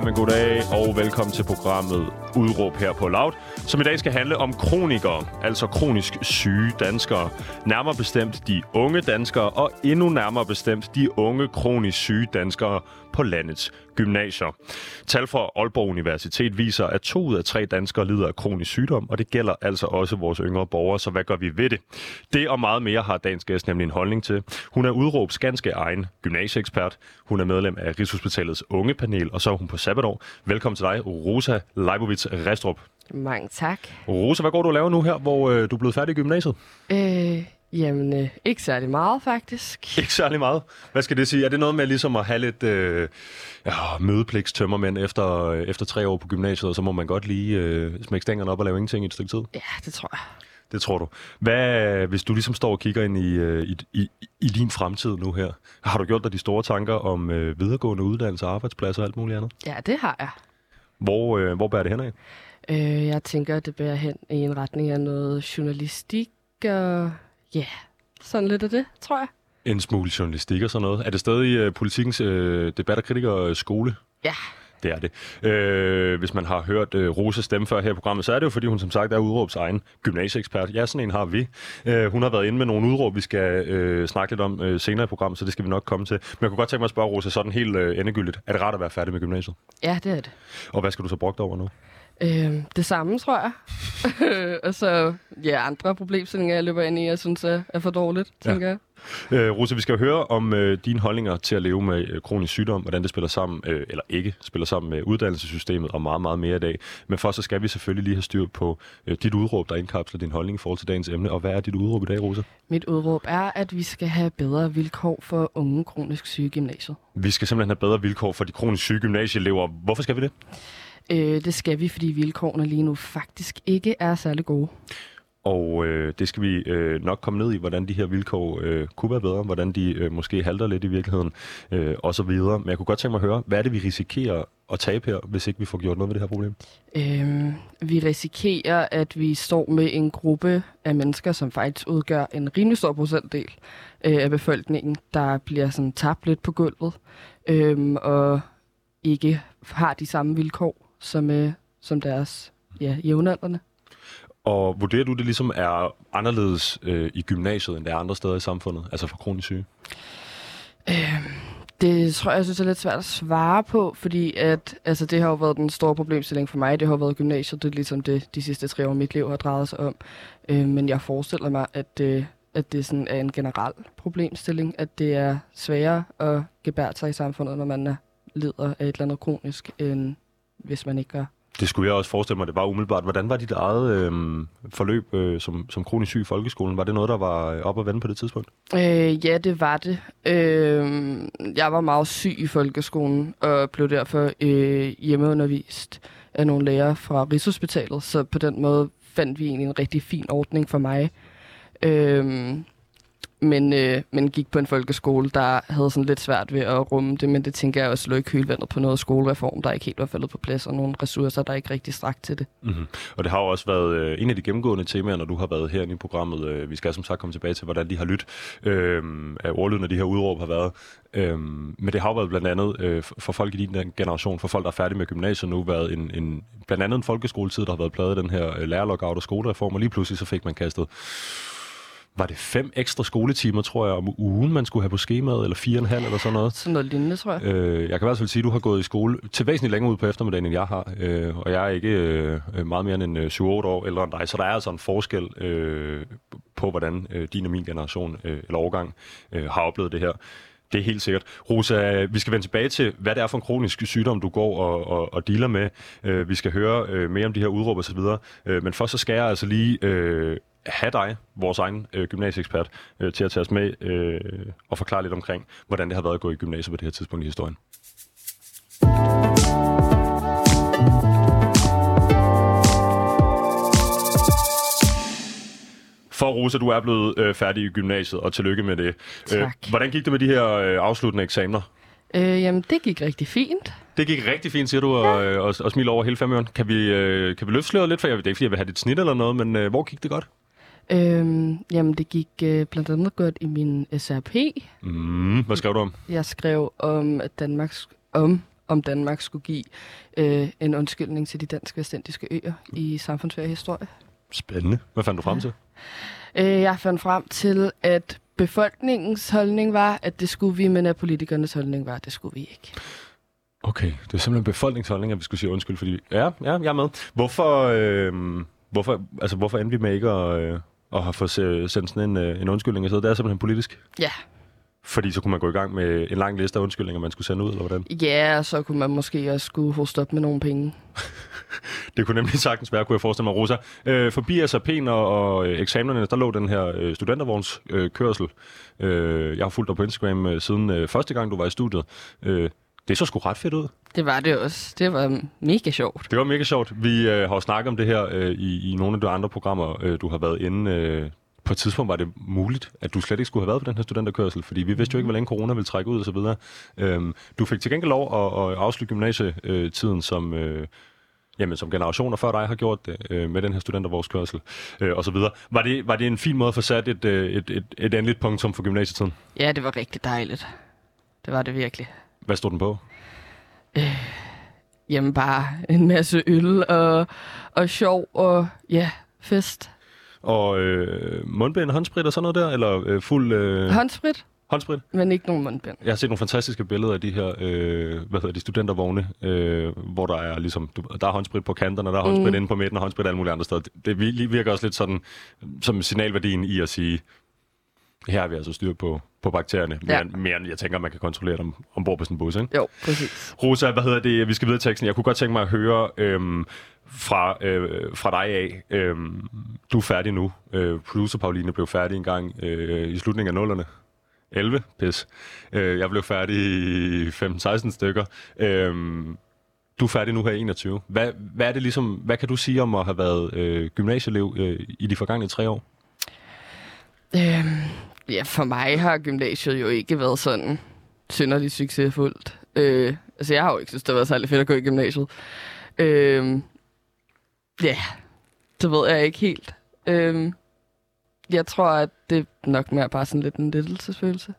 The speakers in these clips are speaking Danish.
Jamen goddag og velkommen til programmet Udråb her på Loud, som i dag skal handle om kronikere, altså kronisk syge danskere. Nærmere bestemt de unge danskere, og endnu nærmere bestemt de unge kronisk syge danskere på landets gymnasier. Tal fra Aalborg Universitet viser, at to ud af tre danskere lider af kronisk sygdom, og det gælder altså også vores yngre borgere, så hvad gør vi ved det? Det og meget mere har dagens gæst nemlig en holdning til. Hun er udråbs ganske egen gymnasieekspert. Hun er medlem af Rigshospitalets ungepanel, og så er hun på sabbatår. Velkommen til dig, Rosa Leibovitz Restrup. Mange tak. Rosa, hvad går du og laver nu her, hvor øh, du er blevet færdig i gymnasiet? Øh, jamen, øh, ikke særlig meget faktisk. Ikke særlig meget. Hvad skal det sige? Er det noget med ligesom at have lidt øh, ja, mødepligtstømmermænd efter, øh, efter tre år på gymnasiet, og så må man godt lige øh, smække stængerne op og lave ingenting i et stykke tid? Ja, det tror jeg. Det tror du. Hvad, hvis du ligesom står og kigger ind i, øh, i, i, i din fremtid nu her, har du gjort dig de store tanker om øh, videregående uddannelse, arbejdspladser og alt muligt andet? Ja, det har jeg. Hvor, øh, hvor bærer det hen af? Øh, jeg tænker, at det bærer hen i en retning af noget journalistik og ja, sådan lidt af det, tror jeg. En smule journalistik og sådan noget. Er det stadig øh, politikens øh, debat- og kritiker skole? Ja, Det er det. Øh, hvis man har hørt øh, Roses stemme før her i programmet, så er det jo, fordi hun som sagt er udråbs egen gymnasieekspert. Ja, sådan en har vi. Øh, hun har været inde med nogle udråb, vi skal øh, snakke lidt om øh, senere i programmet, så det skal vi nok komme til. Men jeg kunne godt tænke mig at spørge Rosa sådan helt øh, endegyldigt. Er det rart at være færdig med gymnasiet? ja, det er det. Og hvad skal du så brugt over nu? Øh, det samme, tror jeg. og så, ja, andre problemstillinger, jeg løber ind i, jeg synes er, er for dårligt, Ja. tænker jeg. Øh, Rosa, vi skal høre om øh, dine holdninger til at leve med øh, kronisk sygdom, hvordan det spiller sammen, øh, eller ikke spiller sammen med uddannelsessystemet og meget, meget mere i dag. Men først så skal vi selvfølgelig lige have styr på øh, dit udråb, der indkapsler din holdning i forhold til dagens emne. Og hvad er dit udråb i dag, Rosa? Mit udråb er, at vi skal have bedre vilkår for unge kronisk syge gymnasiet. Vi skal simpelthen have bedre vilkår for de kronisk syge gymnasieelever. Hvorfor skal vi det? Øh, det skal vi, fordi vilkårene lige nu faktisk ikke er særlig gode. Og øh, det skal vi øh, nok komme ned i, hvordan de her vilkår øh, kunne være bedre, hvordan de øh, måske halter lidt i virkeligheden, øh, og så videre. Men jeg kunne godt tænke mig at høre, hvad er det, vi risikerer at tabe her, hvis ikke vi får gjort noget ved det her problem? Øhm, vi risikerer, at vi står med en gruppe af mennesker, som faktisk udgør en rimelig stor procentdel øh, af befolkningen, der bliver sådan tabt lidt på gulvet, øhm, og ikke har de samme vilkår som, øh, som deres ja, jævnaldrende. Og vurderer du, det ligesom er anderledes øh, i gymnasiet, end det er andre steder i samfundet, altså for kronisk syge? Det tror jeg, jeg synes er lidt svært at svare på, fordi at, altså, det har jo været den store problemstilling for mig. Det har jo været gymnasiet, det er ligesom det, de sidste tre år af mit liv har drejet sig om. Øh, men jeg forestiller mig, at, øh, at det sådan er en generel problemstilling, at det er sværere at gebære sig i samfundet, når man er, lider af et eller andet kronisk, end hvis man ikke gør. Det skulle jeg også forestille mig, det var umiddelbart. Hvordan var dit eget øh, forløb øh, som, som kronisk syg i folkeskolen? Var det noget, der var øh, op at vende på det tidspunkt? Øh, ja, det var det. Øh, jeg var meget syg i folkeskolen, og blev derfor øh, hjemmeundervist af nogle læger fra Rigshospitalet, så på den måde fandt vi egentlig en rigtig fin ordning for mig. Øh, men, øh, men gik på en folkeskole, der havde sådan lidt svært ved at rumme det, men det tænker jeg også lå i kølvandet på noget skolereform, der ikke helt var faldet på plads, og nogle ressourcer, der ikke rigtig strak til det. Mm-hmm. Og det har jo også været øh, en af de gennemgående temaer, når du har været herinde i programmet. Øh, vi skal som sagt komme tilbage til, hvordan de har lyttet øh, af ordlyden af de her udråb har været. Øh, men det har jo været blandt andet øh, for folk i din generation, for folk, der er færdige med gymnasiet nu, været en, en, blandt andet en folkeskoletid, der har været pladet af den her øh, lærerlockout og skolereform, og lige pludselig så fik man kastet var det fem ekstra skoletimer, tror jeg, om ugen, man skulle have på skemaet, eller fire og en halv, eller sådan noget. Sådan noget lignende, tror jeg. Øh, jeg kan i hvert fald sige, at du har gået i skole til væsentligt længere ud på eftermiddagen, end jeg har. Øh, og jeg er ikke øh, meget mere end øh, 7-8 år ældre end dig, så der er altså en forskel øh, på, hvordan øh, din og min generation, øh, eller årgang, øh, har oplevet det her. Det er helt sikkert. Rosa, vi skal vende tilbage til, hvad det er for en kronisk sygdom, du går og, og, og dealer med. Øh, vi skal høre øh, mere om de her udråb og så videre. Øh, men først så skal jeg altså lige øh, have dig, vores egen øh, gymnasieekspert, øh, til at tage os med øh, og forklare lidt omkring, hvordan det har været at gå i gymnasiet på det her tidspunkt i historien. For Rosa, du er blevet øh, færdig i gymnasiet, og tillykke med det. Tak. Øh, hvordan gik det med de her øh, afsluttende eksamener? Øh, jamen, det gik rigtig fint. Det gik rigtig fint, siger du, og, øh, og, og smiler over hele femøren. Kan vi, øh, kan vi løfte sløret lidt for jer? Det er ikke, fordi jeg vil have dit snit eller noget, men øh, hvor gik det godt? Øh, jamen, det gik øh, blandt andet godt i min SRP. Mm, hvad skrev du om? Jeg skrev om, at Danmark, om, om Danmark skulle give øh, en undskyldning til de danske vestindiske øer i samfundsfærd historie. Spændende. Hvad fandt du frem til? Øh, jeg fandt frem til, at befolkningens holdning var, at det skulle vi, men at politikernes holdning var, at det skulle vi ikke. Okay, det er simpelthen befolkningsholdning, at vi skulle sige undskyld, fordi... Ja, ja, jeg er med. Hvorfor, øh, hvorfor, altså, hvorfor endte vi med ikke at, øh, at have fået se- sendt sådan en, øh, en undskyldning afsted? Det er simpelthen politisk. Ja. Fordi så kunne man gå i gang med en lang liste af undskyldninger, man skulle sende ud, eller hvordan? Ja, og så kunne man måske også skulle hoste op med nogle penge. Det kunne nemlig sagtens være, kunne jeg forestille mig, Rosa. Øh, forbi SAP'en og, og øh, eksamenerne, der lå den her øh, studentervogns øh, kørsel. Øh, jeg har fulgt dig på Instagram øh, siden øh, første gang, du var i studiet. Øh, det så sgu ret fedt ud. Det var det også. Det var mega sjovt. Det var mega sjovt. Vi øh, har jo snakket om det her øh, i, i nogle af de andre programmer, øh, du har været inde. Øh, på et tidspunkt var det muligt, at du slet ikke skulle have været på den her studenterkørsel, fordi vi vidste jo ikke, hvor længe corona ville trække ud og så videre. Øhm, du fik til gengæld lov at, at afslutte gymnasietiden som, øh, jamen, som generationer før dig har gjort det øh, med den her studentervogskørsel øh, og så videre. Var det, var det en fin måde at få sat et, øh, et, et, et endeligt punktum for gymnasietiden? Ja, det var rigtig dejligt. Det var det virkelig. Hvad stod den på? Jamen bare en masse øl og, og sjov og ja, fest. Og øh, mundbind, håndsprit og sådan noget der? Eller øh, fuld øh, Håndsprit, håndsprit? men ikke nogen mundbind. Jeg har set nogle fantastiske billeder af de her, øh, hvad hedder de, studentervogne, øh, hvor der er ligesom, du, der er håndsprit på kanterne, der er håndsprit mm. inde på midten og håndsprit alle mulige andre steder. Det, det vir- virker også lidt sådan, som signalværdien i at sige, her har vi altså styr på, på bakterierne, mere, Ja. mere end jeg tænker, man kan kontrollere dem ombord på sådan en bus, ikke? Jo, præcis. Rosa, hvad hedder det? Vi skal videre i teksten. Jeg kunne godt tænke mig at høre øhm, fra, øh, fra dig af. Øhm, du er færdig nu. Øh, producer Pauline blev færdig en gang øh, i slutningen af nullerne. 11, pis. Øh, jeg blev færdig i 15-16 stykker. Øhm, du er færdig nu her i 21. Hvad, hvad, er det ligesom, hvad kan du sige om at have været øh, gymnasieelev øh, i de forgangne tre år? Øhm, ja, for mig har gymnasiet jo ikke været sådan synderligt succesfuldt. Øh, altså, jeg har jo ikke synes, det har været særlig fedt at gå i gymnasiet. Øh, ja, det ved jeg ikke helt. Øh, jeg tror, at det nok mere bare sådan lidt en lettelsesfølelse.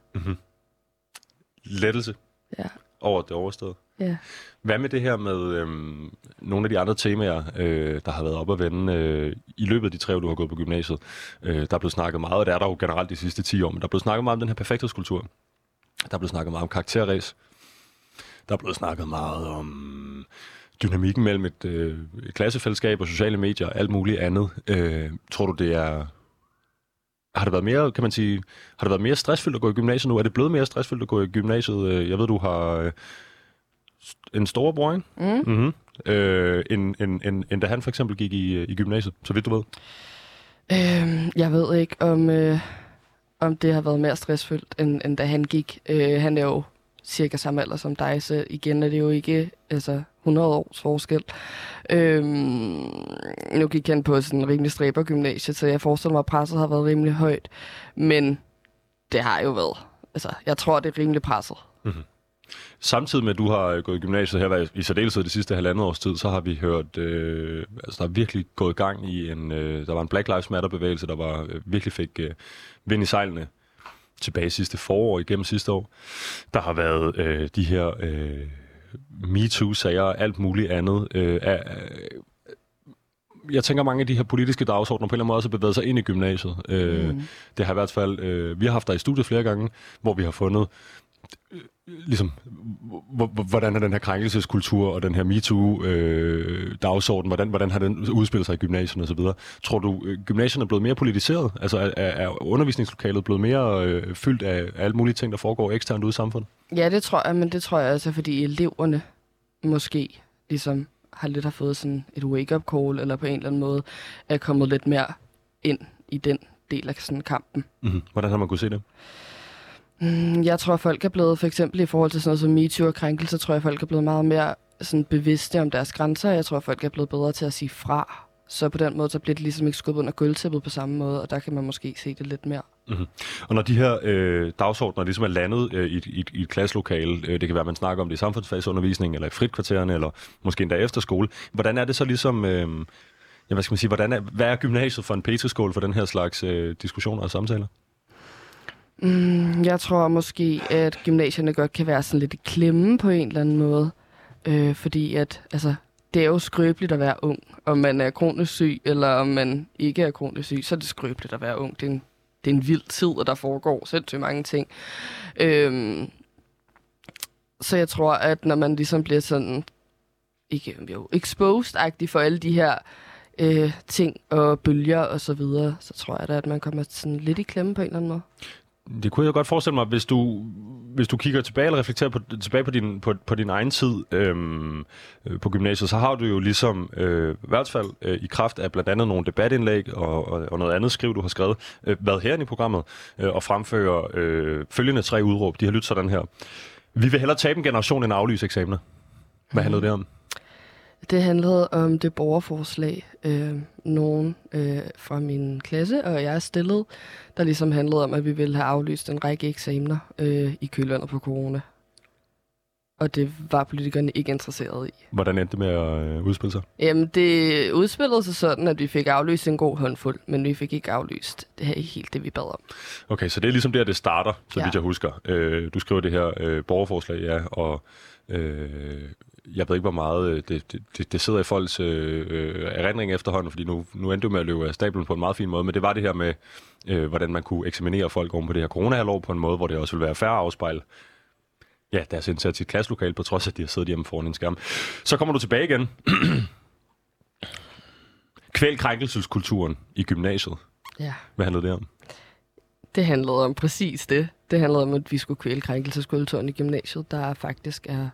Lettelse Ja. over det overstået. Ja. Hvad med det her med øhm, nogle af de andre temaer, øh, der har været op at vende øh, i løbet af de tre år, du har gået på gymnasiet? Øh, der er blevet snakket meget, og det er der jo generelt de sidste 10 år, men der er blevet snakket meget om den her perfekthedskultur. Der er blevet snakket meget om karakterræs. Der er blevet snakket meget om dynamikken mellem et, øh, et klassefællesskab og sociale medier og alt muligt andet. Øh, tror du, det er... Har det været mere, kan man sige, har det været mere stressfyldt at gå i gymnasiet nu? Er det blevet mere stressfyldt at gå i gymnasiet? Øh, jeg ved, du har øh, en storebror, ikke? Mm. Mm-hmm. Øh, end, end, end, end da han for eksempel gik i, i gymnasiet, så vidt du ved. Øh, jeg ved ikke, om, øh, om det har været mere stressfyldt, end, end da han gik. Øh, han er jo cirka samme alder som dig, så igen er det jo ikke altså, 100 års forskel. Øh, nu gik han på sådan en rimelig stræber gymnasie, så jeg forestiller mig, at presset har været rimelig højt. Men det har jo været. Altså, jeg tror, det er rimelig presset. Samtidig med, at du har øh, gået i gymnasiet her i særdeleshed det sidste halvandet års tid, så har vi hørt, øh, altså der er virkelig gået gang i en, øh, der var en Black Lives Matter bevægelse, der var øh, virkelig fik øh, vind i sejlene tilbage sidste forår, igennem sidste år. Der har været øh, de her øh, MeToo-sager og alt muligt andet. Øh, af, af- jeg tænker, mange af de her politiske dagsordner på en eller anden måde også har bevæget sig ind i gymnasiet. Øh, Mm. Det har i hvert fald, øh, vi har haft dig i studiet flere gange, hvor vi har fundet, øh, ligesom, hvordan er den her krænkelseskultur og den her MeToo-dagsorden, hvordan, hvordan har den udspillet sig i gymnasierne osv. Tror du, øh, gymnasierne er blevet mere politiseret? Altså er, er er undervisningslokalet blevet mere øh, fyldt af, af alle mulige ting, der foregår eksternt ude i samfundet? Ja, det tror jeg, men det tror jeg også, fordi eleverne måske ligesom har lidt har fået sådan et wake-up call, eller på en eller anden måde er kommet lidt mere ind i den del af sådan kampen. Mm-hmm. Hvordan har man kunne se det? Mm, jeg tror, folk er blevet, for eksempel i forhold til sådan noget som MeToo og krænkelse, tror jeg, folk er blevet meget mere sådan bevidste om deres grænser. Jeg tror, folk er blevet bedre til at sige fra. Så på den måde, så bliver det ligesom ikke skubbet under gulvtæppet på samme måde, og der kan man måske se det lidt mere. Mm-hmm. Og når de her øh, dagsordner ligesom er landet øh, i, i, i et klasselokale, øh, det kan være, at man snakker om det i samfundsfagsundervisning, eller i fritkvartererne, eller måske endda efter skole, hvordan er det så ligesom... Øh, ja, hvad skal man sige, hvordan er, hvad er gymnasiet for en petriskål for den her slags øh, diskussioner og samtaler? Mm, jeg tror måske, at gymnasierne godt kan være sådan lidt i klemme på en eller anden måde. Øh, fordi at, altså, det er jo skrøbeligt at være ung. Om man er kronisk syg, eller om man ikke er kronisk syg, så er det skrøbeligt at være ung. Det er en, det er en vild tid, og der foregår sindssygt mange ting. Øh, så jeg tror, at når man ligesom bliver sådan, ikke jo, exposed-agtig for alle de her øh, ting og bølger og så videre, så tror jeg da, at man kommer sådan lidt i klemme på en eller anden måde. Det kunne jeg godt forestille mig, hvis du, hvis du kigger tilbage eller reflekterer på, tilbage på din, på, på din egen tid øhm, på gymnasiet, så har du jo ligesom, øh, i hvert fald øh, i kraft af blandt andet nogle debatindlæg og, og, og noget andet skriv, du har skrevet, øh, været her i programmet øh, og fremfører øh, følgende tre udråb. De har lyttet sådan her. Vi vil hellere tabe en generation end aflyse eksamener. Hvad handlede det om? Det handlede om det borgerforslag, øh, nogen øh, fra min klasse og jeg stillede, der ligesom handlede om, at vi ville have aflyst en række eksamener øh, i kølvandet på corona. Og det var politikerne ikke interesseret i. Hvordan endte det med at øh, udspille sig? Jamen, det udspillede sig sådan, at vi fik aflyst en god håndfuld, men vi fik ikke aflyst. Det her er helt det, vi bad om. Okay, så det er ligesom der, det starter, så ja. vidt jeg husker. Øh, du skriver det her øh, borgerforslag, ja, og øh, jeg ved ikke, hvor meget øh, det, det, det sidder i folks øh, øh, erindring efterhånden, fordi nu, nu endte du med at løbe af stablen på en meget fin måde, men det var det her med, øh, hvordan man kunne eksaminere folk oven på det her corona på en måde, hvor det også ville være færre afspejl ja, deres indsats i et klasselokale, på trods af, at de har siddet hjemme foran en skærm. Så kommer du tilbage igen. Kvæl krænkelseskulturen i gymnasiet. Ja. Hvad handlede det om? Det handlede om præcis det. Det handlede om, at vi skulle kvæle krænkelseskulturen i gymnasiet, der faktisk er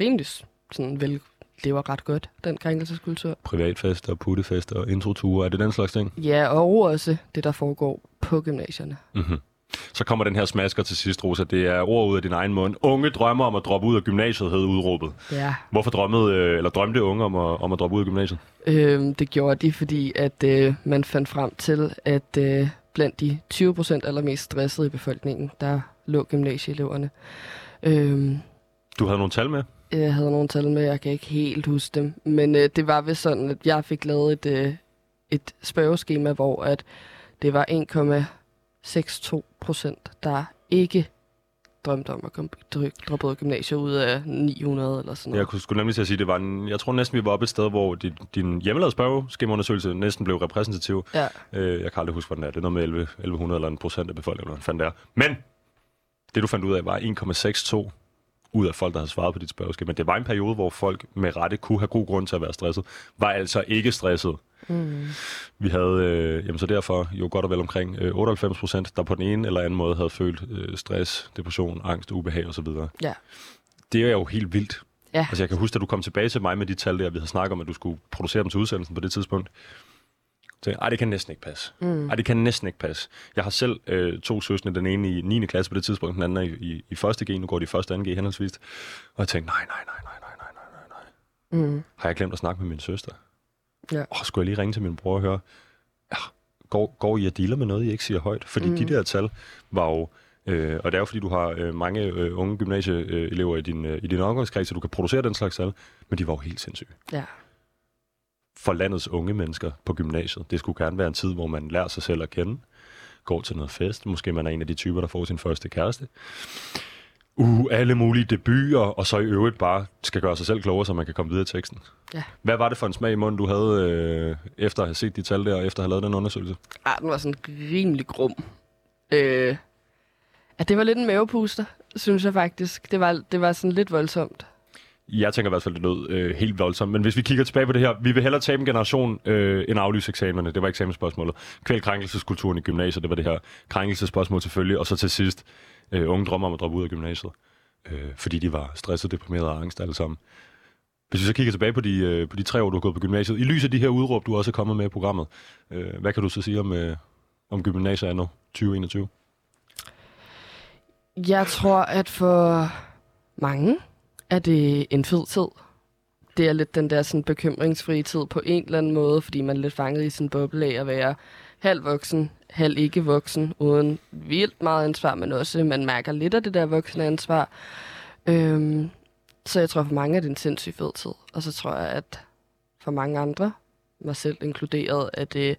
rimelig sådan vel lever ret godt, den krænkelseskultur. Privatfester, puttefester, introture, er det den slags ting? Ja, og også det, der foregår på gymnasierne. Mm-hmm. Så kommer den her smasker til sidst, Rosa. Det er ord ud af din egen mund. Unge drømmer om at droppe ud af gymnasiet, hed udråbet. Ja. Hvorfor drømmede, øh, eller drømte unge om at, om at droppe ud af gymnasiet? Øhm, det gjorde de, fordi at øh, man fandt frem til, at øh, blandt de 20 procent allermest stressede i befolkningen, der lå gymnasieeleverne. Øhm, du havde nogle tal med? Jeg havde nogle tal med, jeg kan ikke helt huske dem. Men øh, det var vist sådan, at jeg fik lavet et, øh, et spørgeskema, hvor at det var 1,62 procent, der ikke drømte om at komme, droppe ud af gymnasiet ud af 900 eller sådan noget. Jeg kunne skulle nemlig til at sige, det var en, jeg tror næsten, vi var oppe et sted, hvor din, din hjemmelavede spørgeskemaundersøgelse næsten blev repræsentativ. Ja. Øh, jeg kan aldrig huske, hvad den er. Det er noget med 11, 1100 eller en procent af befolkningen, hvad fandt det er. Men det, du fandt ud af, var 1,62 ud af folk, der havde svaret på dit spørgeskema. Men det var en periode, hvor folk med rette kunne have god grund til at være stresset, var altså ikke stresset. Mm. Vi havde øh, jamen så derfor jo godt og vel omkring øh, 98 procent, der på den ene eller anden måde havde følt øh, stress, depression, angst, ubehag osv. Ja. Det er jo helt vildt. Ja. Altså jeg kan huske, at du kom tilbage til mig med de tal der, vi havde snakket om, at du skulle producere dem til udsendelsen på det tidspunkt. Så ej, det kan næsten ikke passe. Mm. Ej, det kan næsten ikke passe. Jeg har selv øh, to søstre, den ene i 9. klasse på det tidspunkt, den anden i, i, i første G, nu går de i første og anden G henholdsvis. Og jeg tænkte, nej, nej, nej, nej, nej, nej, nej, nej. Mm. Har jeg glemt at snakke med min søster? Ja. Oh, skulle jeg lige ringe til min bror og høre, ja, går, går I og dealer med noget, I ikke siger højt? Fordi mm. de der tal var jo, øh, og det er jo fordi, du har øh, mange øh, unge gymnasieelever i din, øh, i din omgangskreds, så du kan producere den slags tal, men de var jo helt sindssyge. Ja for landets unge mennesker på gymnasiet. Det skulle gerne være en tid, hvor man lærer sig selv at kende, går til noget fest, måske man er en af de typer, der får sin første kæreste. Uh, alle mulige debuter, og så i øvrigt bare skal gøre sig selv klogere, så man kan komme videre i teksten. Ja. Hvad var det for en smag i munden, du havde, øh, efter at have set de tal der, og efter at have lavet den undersøgelse? Ah, den var sådan rimelig grum. Øh, ja, det var lidt en mavepuster, synes jeg faktisk. Det var, det var sådan lidt voldsomt. Jeg tænker i hvert fald, det lød øh, helt voldsomt. Men hvis vi kigger tilbage på det her, vi vil hellere tabe en generation øh, end aflyse eksamenerne. Det var eksamensspørgsmålet. Kvæl krænkelseskulturen i gymnasiet, det var det her krænkelsesspørgsmål selvfølgelig. Og så til sidst, øh, unge drømmer om at droppe ud af gymnasiet. Øh, fordi de var stresset, deprimeret og angst alle sammen. Hvis vi så kigger tilbage på de, øh, på de tre år, du har gået på gymnasiet, i lyset af de her udråb, du også er kommet med i programmet, øh, hvad kan du så sige om, øh, om gymnasiet anno 2021? Jeg tror, at for mange er det en fed tid. det er lidt den der sådan, bekymringsfri tid på en eller anden måde, fordi man er lidt fanget i sin boble af at være halv voksen, halv ikke voksen, uden vildt meget ansvar, men også man mærker lidt af det der voksne ansvar. Øhm, så jeg tror for mange er det en sindssygt fed tid. Og så tror jeg, at for mange andre, mig selv inkluderet, at det er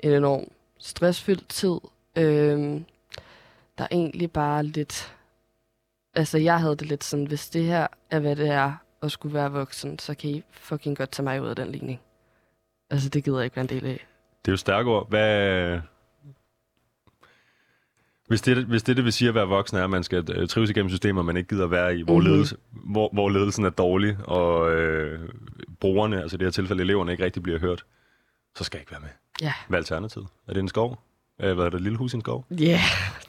en enorm stressfyldt tid. Øhm, der er egentlig bare lidt... Altså, jeg havde det lidt sådan, hvis det her er, hvad det er, at skulle være voksen, så kan I fucking godt tage mig ud af den ligning. Altså, det gider jeg ikke være en del af. Det er jo stærke ord. Hvad... Hvis det, hvis det, det vil sige at være voksen, er, at man skal øh, trives igennem systemer, man ikke gider være i, hvor, Mhm. ledelse, hvor, hvor ledelsen er dårlig, og øh, brugerne, altså i det her tilfælde eleverne, ikke rigtig bliver hørt, så skal jeg ikke være med. Ja. Hvad er alternativet? Er det en skov? Øh, hvad er det, et lille hus i en skov? Ja, yeah,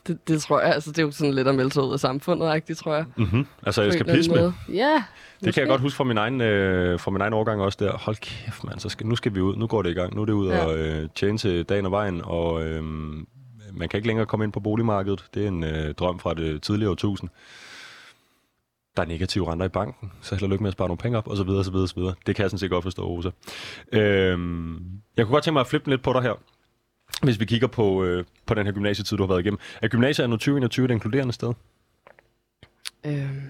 det, det tror jeg. Altså, det er jo sådan lidt at melde sig ud af samfundet, rigtigt, tror jeg. Mm-hmm. Altså eskapisme. Ja, Det kan jeg godt huske fra min egen, øh, fra min egen årgang også der. Hold kæft, mand. Så skal, nu skal vi ud. Nu går det i gang. Nu er det ud Ja. og øh, tjene til dagen og vejen. Og øh, man kan ikke længere komme ind på boligmarkedet. Det er en øh, drøm fra det tidligere årtusind. Der er negative renter i banken, så held og lykke med at spare nogle penge op, og så videre, så videre, så videre. Det kan jeg sådan set godt forstå, Rosa. Øhm, jeg kunne godt tænke mig at flippe lidt på dig her, hvis vi kigger på, øh, på den her gymnasietid, du har været igennem. Er gymnasiet anno 2021 et inkluderende sted? Øhm,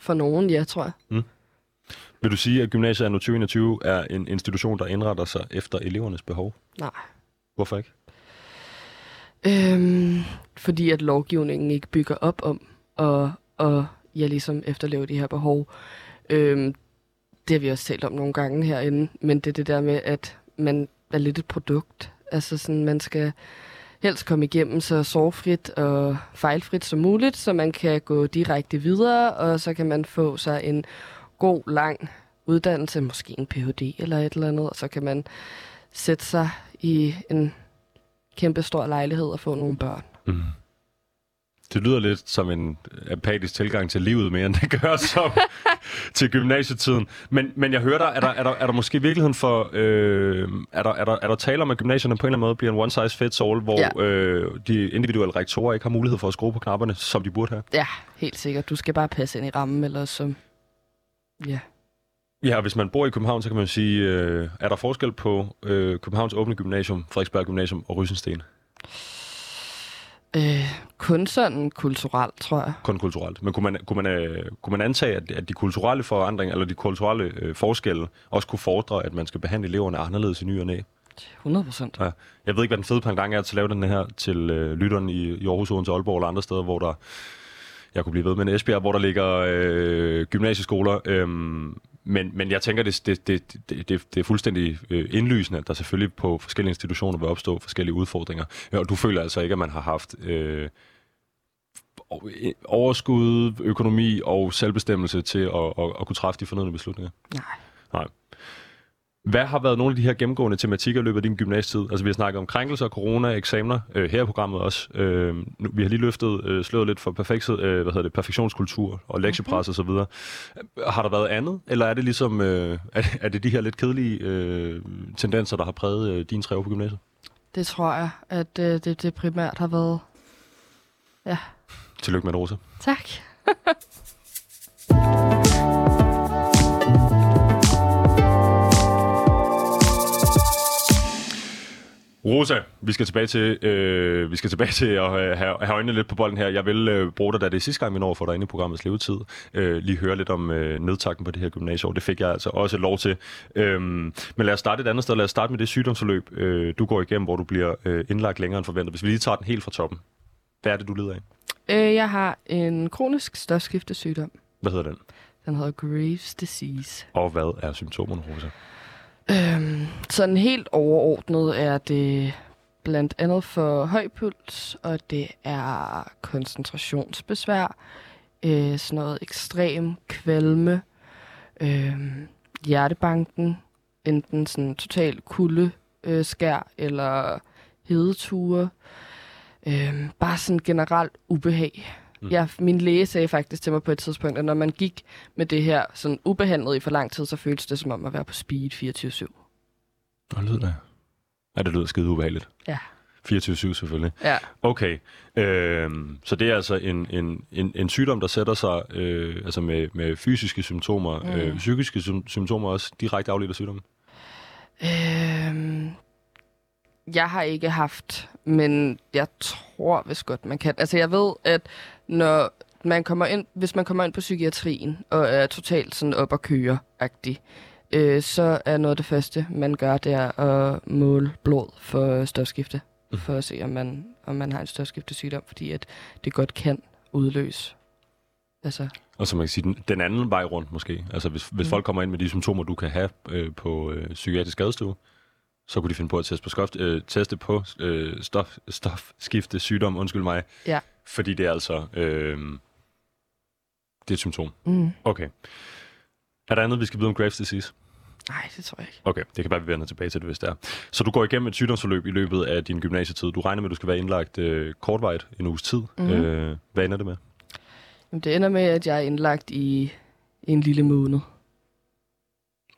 for nogen, ja, tror jeg. Vil du sige, at gymnasiet anno 2021 er en institution, der indretter sig efter elevernes behov? Nej. Hvorfor ikke? Øhm, fordi at lovgivningen ikke bygger op om at, at ja, ligesom efterleve de her behov. Øhm, det har vi også talt om nogle gange herinde, men det er det der med, at man er lidt et produkt. Altså sådan, man skal helst komme igennem så sorgfrit og fejlfrit som muligt, så man kan gå direkte videre, og så kan man få sig en god, lang uddannelse, måske en Ph.D. eller et eller andet, og så kan man sætte sig i en kæmpe stor lejlighed og få nogle børn. Mm. Det lyder lidt som en apatisk tilgang til livet, mere end det gør som til gymnasietiden. Men, men jeg hører dig, er der, er der, er der måske i virkeligheden for... Øh, er, der, er, der, er der tale om, at gymnasierne på en eller anden måde bliver en one size fits all, hvor Ja. øh, de individuelle rektorer ikke har mulighed for at skrue på knapperne, som de burde have? Ja, helt sikkert. Du skal bare passe ind i rammen, eller så... Ja. Ja, og hvis man bor i København, så kan man sige, øh, er der forskel på øh, Københavns åbne gymnasium, Frederiksberg Gymnasium og Rysensten? Øh, kun sådan kulturelt, tror jeg. kun kulturelt. Men kunne man, kunne man, øh, kunne man antage, at, at de kulturelle forandringer, eller de kulturelle øh, forskelle, også kunne fordre, at man skal behandle eleverne anderledes i ny og næ? 100 procent. Ja. Jeg ved ikke, hvad den fede pendant er til at lave den her til øh, lytteren i, i Aarhus, Odense, Aalborg eller andre steder, hvor der, jeg kunne blive ved med en Esbjerg, hvor der ligger øh, gymnasieskoler. Øh, men, men jeg tænker, det, det, det, det, det, er fuldstændig øh, indlysende, at der selvfølgelig på forskellige institutioner vil opstå forskellige udfordringer. Og du føler altså ikke, at man har haft øh, overskud, økonomi og selvbestemmelse til at, at, at kunne træffe de fornødne beslutninger? Nej. Hvad har været nogle af de her gennemgående tematikker i løbet af din gymnasietid? Altså, vi har snakket om krænkelser, corona, eksamener, øh, her i programmet også. Øh, vi har lige løftet øh, slået lidt for perfekt, øh, hvad hedder det, perfektionskultur og lektiepres mm-hmm. osv. Har der været andet, eller er det ligesom, øh, er, det- er det de her lidt kedelige øh, tendenser, der har præget øh, din tre år på gymnasiet? Det tror jeg, at øh, det, det primært har været. Tillykke med det, Rosa. Tak. Rosa, vi skal tilbage til, øh, vi skal tilbage til at øh, have, have øjnene lidt på bolden her. Jeg vil øh, bruge dig, da det er sidste gang, vi når for dig inde i programmets levetid, øh, lige høre lidt om øh, nedtakken på det her gymnasieår. Det fik jeg altså også lov til. Øhm, men lad os starte et andet sted. Lad os starte med det sygdomsforløb, øh, du går igennem, hvor du bliver øh, indlagt længere end forventet. Hvis vi lige tager den helt fra toppen. Hvad er det, du lider af? Øh, jeg har en kronisk stofskiftesygdom. Hvad hedder den? Den hedder Graves' disease. Og hvad er symptomerne, Rosa? Øhm, sådan helt overordnet er det blandt andet for høj puls, og det er koncentrationsbesvær, øh, sådan noget ekstrem kvalme, øh, hjertebanken, enten sådan total kulde, øh, skær eller hedeture. Øh, bare sådan generelt ubehag. Mm. Jeg, min læge sagde faktisk til mig på et tidspunkt, at når man gik med det her sådan ubehandlet i for lang tid, så føltes det som om at være på speed 24-7. Hvad lyder det? Ja, det lyder skide ubehageligt. Ja. 24-7 selvfølgelig. Ja. Okay, øhm, så det er altså en, en, en, en sygdom, der sætter sig øh, altså med, med fysiske symptomer, mm. øh, psykiske sym- symptomer også, direkte afledt af sygdommen? Øhm, jeg har ikke haft, men jeg tror vist godt, man kan. Altså jeg ved, at når man kommer ind, hvis man kommer ind på psykiatrien og er totalt sådan op og køre agtig øh, så er noget af det første, man gør, det er at måle blod for stofskifte. Mm. For at se, om man, om man har en stofskiftesygdom, fordi at det godt kan udløse. Altså, Og så man kan sige, den, den anden vej rundt måske. Altså hvis, hvis Mm. folk kommer ind med de symptomer, du kan have øh, på øh, psykiatrisk skadestue, så kunne de finde på at teste på, skoft, øh, teste på øh, stof, stofskifte sygdom, undskyld mig. Ja. Fordi det er altså øh, det er et symptom. mm. Okay. Er der andet, vi skal vide om Graves' disease? nej, det tror jeg ikke. Okay, det kan være, vi vender tilbage til det, hvis det er. Så du går igennem et sygdomsforløb i løbet af din gymnasietid. Du regner med, at du skal være indlagt øh, kortvejt en uges tid. Mhm. Øh, hvad ender det med? Jamen, det ender med, at jeg er indlagt i en lille måned.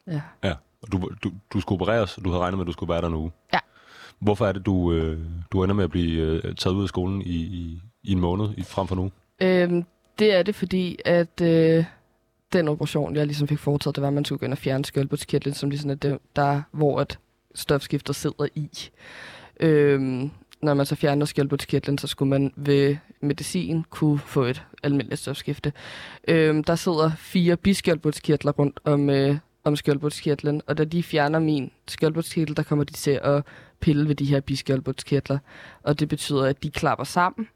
Ja. Du, du, du skulle opereres, og du havde regnet med, at du skulle være der en uge. Ja. Hvorfor er det, du, øh, du ender med at blive øh, taget ud af skolen i, i, i en måned i, frem for nu? Øhm, det er det, fordi at øh, den operation, jeg ligesom fik foretaget, det var, at man skulle gå ind og fjerne skjoldbruskkirtlen, som ligesom er det, der, hvor at stofskifter sidder i. Øhm, når man så fjerner skjoldbruskkirtlen, så skulle man ved medicin kunne få et almindeligt stofskifte. Øhm, der sidder fire biskjoldbruskkirtler rundt om, øh, om skjoldbruskkirtlen, og da de fjerner min skjoldbruskkirtel, der kommer de til at pille ved de her biskjoldbruskkirtler, og det betyder, at de klapper sammen,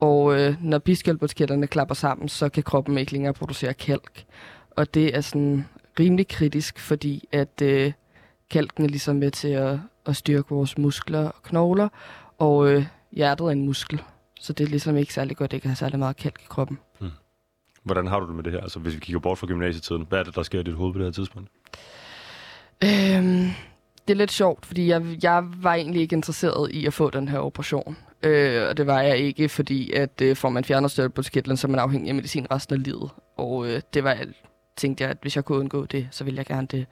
og øh, når biskjoldbruskkirtlerne klapper sammen, så kan kroppen ikke længere producere kalk. Og det er sådan rimelig kritisk, fordi at øh, kalken er ligesom med til at, at styrke vores muskler og knogler, og øh, hjertet er en muskel. Så det er ligesom ikke særlig godt, at ikke har særlig meget kalk i kroppen. Hmm. Hvordan har du det med det her? Altså, hvis vi kigger bort fra gymnasietiden, hvad er det, der sker i dit hoved på det her tidspunkt? Øhm, det er lidt sjovt, fordi jeg, jeg var egentlig ikke interesseret i at få den her operation. Øh, og det var jeg ikke, fordi at øh, får man fjerner støvlebudskirtlen, så er man afhængig af medicin resten af livet. Og øh, det var, alt. tænkte jeg, at hvis jeg kunne undgå det, så ville jeg gerne det.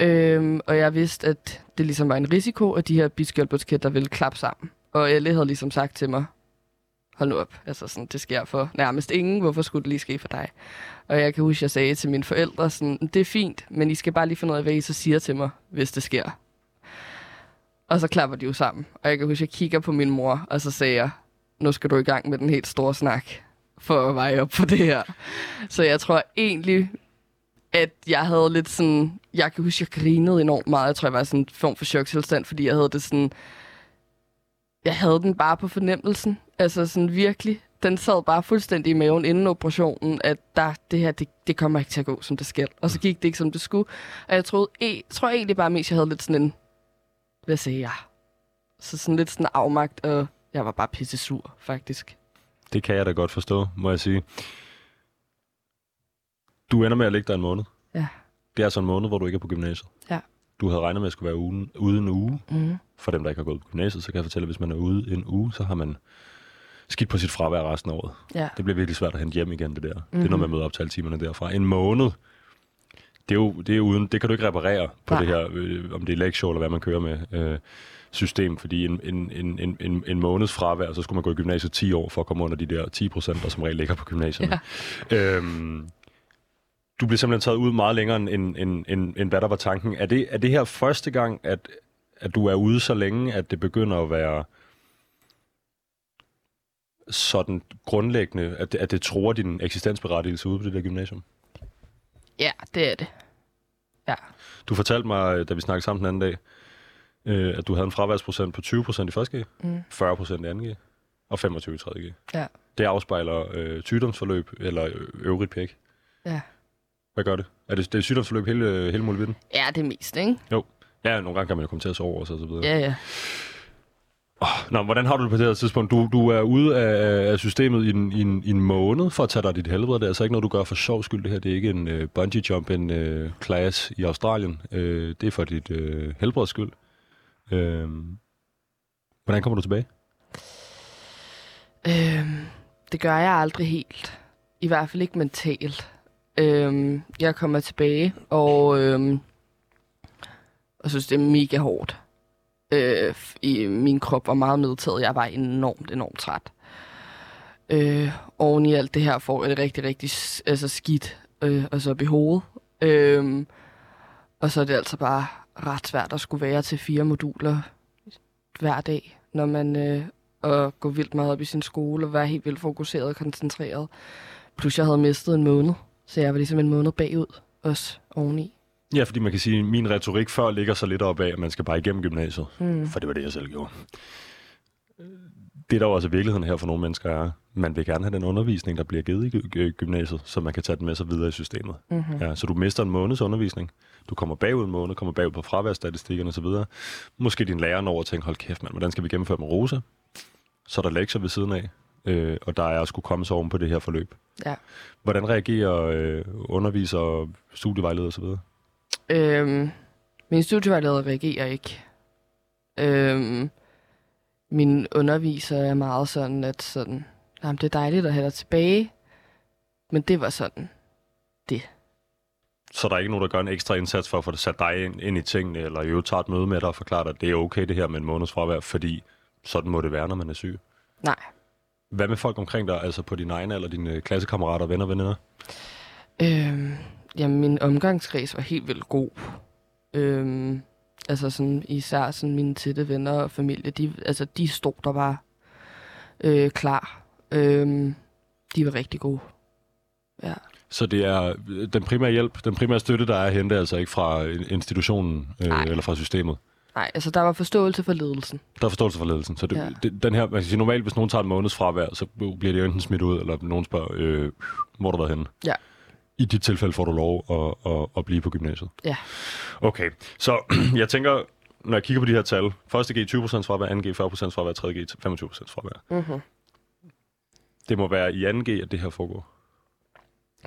Øhm, og jeg vidste, at det ligesom var en risiko, at de her biskjoldbruskkirtler ville klappe sammen. Og Elle havde ligesom sagt til mig, hold nu op, altså sådan, det sker for nærmest ingen, hvorfor skulle det lige ske for dig? Og jeg kan huske, jeg sagde til mine forældre, sådan, det er fint, men I skal bare lige finde ud af, hvad I så siger til mig, hvis det sker. Og så klapper de jo sammen. Og jeg kan huske, jeg kigger på min mor, og så sagde jeg, nu skal du i gang med den helt store snak, for at veje op på det her. Så jeg tror egentlig, at jeg havde lidt sådan... Jeg kan huske, jeg grinede enormt meget. Jeg tror, jeg var sådan en form for choktilstand, fordi jeg havde det sådan... Jeg havde den bare på fornemmelsen. Altså sådan virkelig. Den sad bare fuldstændig i maven inden operationen, at der, det her, det, det kommer ikke til at gå, som det skal. Og så gik det ikke, som det skulle. Og jeg troede, jeg tror egentlig bare mest, jeg havde lidt sådan en... Hvad sagde jeg? Så sådan lidt sådan afmagt, og jeg var bare pisse sur, faktisk. Det kan jeg da godt forstå, må jeg sige. Du ender med at ligge der en måned. Ja. Det er altså en måned, hvor du ikke er på gymnasiet. Ja. Du havde regnet med at skulle være ude, ude en uge. Mm. For dem, der ikke har gået på gymnasiet, så kan jeg fortælle, at hvis man er ude en uge, så har man skidt på sit fravær resten af året. Ja. Det bliver virkelig svært at hente hjem igen, det der. Mm-hmm. Det er Mhm. når man møder op til alle timerne derfra. En måned, det, er jo, det, er uden, det kan du ikke reparere på Nej. det her, øh, om det er lektier eller hvad man kører med, øh, system. Fordi en, en, en, en, en, en måneds fravær, så skulle man gå i gymnasiet 10 år for at komme under de der 10 procent, der som regel ligger på gymnasierne. Ja. Øhm, du bliver simpelthen taget ud meget længere, end, end, end, end, hvad der var tanken. Er det, er det her første gang, at, at du er ude så længe, at det begynder at være sådan grundlæggende, at det, at det tror din eksistensberettigelse ude på det der gymnasium? Ja, det er det. Ja. Du fortalte mig, da vi snakkede sammen den anden dag, øh, at du havde en fraværsprocent på 20% i første G, Mm. 40% i anden G og 25 i tredje G. Ja. Det afspejler øh, sygdomsforløb eller øvrigt pæk. Ja. Hvad gør det? Er det, det er sygdomsforløb hele, hele muligheden? Ja, det er mest, ikke? Ja, nogle gange kan man jo komme til at sove og så videre. Ja, ja. Nå, hvordan har du det på det her tidspunkt? Du, du er ude af, af systemet i en, i, en, i en måned for at tage dig dit helbred. Det er altså ikke noget, du gør for sjov skyld. Det her det er ikke en uh, bungee jump en uh, class i Australien. Uh, det er for dit uh, helbreds skyld. Uh, hvordan kommer du tilbage? Øhm, det gør jeg aldrig helt. I hvert fald ikke mentalt. Øhm, jeg kommer tilbage, og, øhm, og synes, det er mega hårdt. Øh, i, min krop var meget medtaget. Jeg var enormt, enormt træt. Øh, oven i alt det her får jeg det rigtig, rigtig altså skidt, øh, og så op i hovedet. Øh, og så er det altså bare ret svært at skulle være til fire moduler hver dag, når man øh, og gå vildt meget op i sin skole og være helt vildt fokuseret og koncentreret. Plus jeg havde mistet en måned, så jeg var ligesom en måned bagud også oveni. Ja, fordi man kan sige, at min retorik før ligger så lidt op af, at man skal bare igennem gymnasiet. Mm. For det var det, jeg selv gjorde. Det, der jo også er virkeligheden her for nogle mennesker, er, man vil gerne have den undervisning, der bliver givet i gy- gy- gymnasiet, så man kan tage den med sig videre i systemet. Mm-hmm. Ja, så du mister en måneds undervisning. Du kommer bagud en måned, kommer bagud på fraværsstatistikkerne osv. Måske din lærer når og tænker, hold kæft mand, hvordan skal vi gennemføre med Rosa? Så er der lektier ved siden af, øh, og der er at skulle komme sig oven på det her forløb. Ja. Hvordan reagerer øh, undervisere, studievejledere osv.? Øhm, min studievejleder reagerer ikke. Øhm, min underviser er meget sådan, at sådan, jamen, det er dejligt at have dig tilbage. Men det var sådan. Så der er ikke nogen, der gør en ekstra indsats for at få det sat dig ind, ind i tingene, eller øvrigt tager et møde med dig og forklarer dig, at det er okay det her med en måneds fravær, fordi sådan må det være, når man er syg. Nej. Hvad med folk omkring dig, altså på dine egne eller dine klassekammerater, venner og veninder? Øhm, jamen, min omgangskreds var helt vildt god. Øhm, altså sådan, især sådan mine tætte venner og familie, de, altså, de stod der bare øh, klar. Øhm, de var rigtig gode. Ja. Så det er øh, den primære hjælp, den primære støtte, der er at hente, altså ikke fra institutionen øh, eller fra systemet. Nej, altså der var forståelse for ledelsen. Der er forståelse for ledelsen. Så det, ja. Det, den her, man kan sige, normalt, hvis nogen tager en måneds fravær, så bliver det jo enten smidt ud, eller nogen spørger, øh, hvor har du været henne? Ja. I dit tilfælde får du lov at, at, at blive på gymnasiet. Ja. Okay, så jeg tænker, når jeg kigger på de her tal, første G 20% fravær, anden G 40% fravær, tredje G 25% fravær. Mm-hmm. Det må være i anden G, at det her foregår.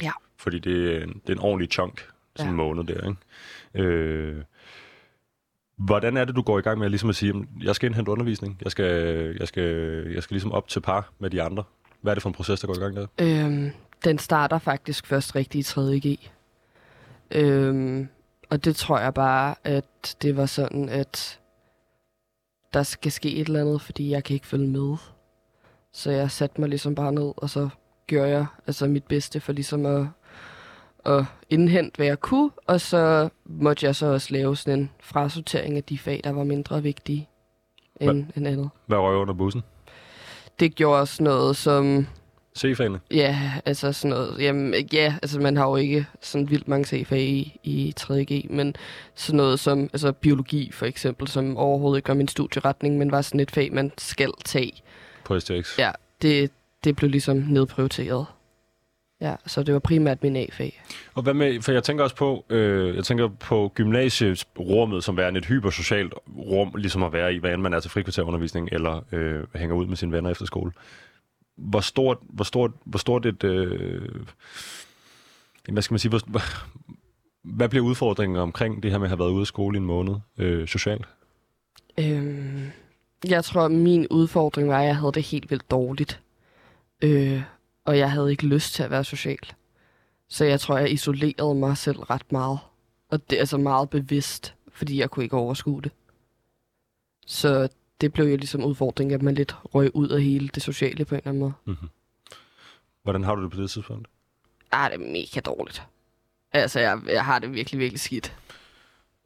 Ja. Fordi det, er en- det er en ordentlig chunk, sådan en Ja. måned der, ikke? Øh, hvordan er det, du går i gang med ligesom at sige, jeg skal indhente undervisning, jeg skal, jeg skal, jeg skal ligesom op til par med de andre? Hvad er det for en proces, der går i gang der? Øhm, den starter faktisk først rigtig i 3.G. Øhm, og det tror jeg bare, at det var sådan, at der skal ske et eller andet, fordi jeg kan ikke følge med. Så jeg satte mig ligesom bare ned, og så gjorde jeg altså mit bedste for ligesom at, at indhente, hvad jeg kunne. Og så måtte jeg så også lave sådan en frasortering af de fag, der var mindre vigtige end, end andet. Hvad røg under bussen? Det gjorde også noget som C-fagene? Ja, altså sådan noget. Jamen, ja, altså man har jo ikke sådan vildt mange C-fag i, i 3.G, men sådan noget som altså biologi for eksempel, som overhovedet ikke var min studieretning, men var sådan et fag, man skal tage. På STX? Ja, det, det blev ligesom nedprioriteret. Ja, så det var primært min A-fag. Og hvad med, for jeg tænker også på, øh, jeg tænker på gymnasierummet som værende et hypersocialt rum, ligesom at være i, hvad end man er til frikvarterundervisning, eller øh, hænger ud med sine venner efter skole. Hvor stort, hvor stort, hvor stort et, øh, hvad skal man sige, hvor, hvad bliver udfordringen omkring det her med at have været ude af skole i en måned øh, socialt? Øhm, jeg tror, min udfordring var, at jeg havde det helt vildt dårligt. Øh, og jeg havde ikke lyst til at være social. Så jeg tror, jeg isolerede mig selv ret meget. Og det er altså meget bevidst, fordi jeg kunne ikke overskue det. Så det blev jo ligesom udfordringen, at man lidt røg ud af hele det sociale på en eller anden måde. Mm-hmm. Hvordan har du det på det tidspunkt? Ah, det er mega dårligt. Altså, jeg, jeg har det virkelig, virkelig skidt.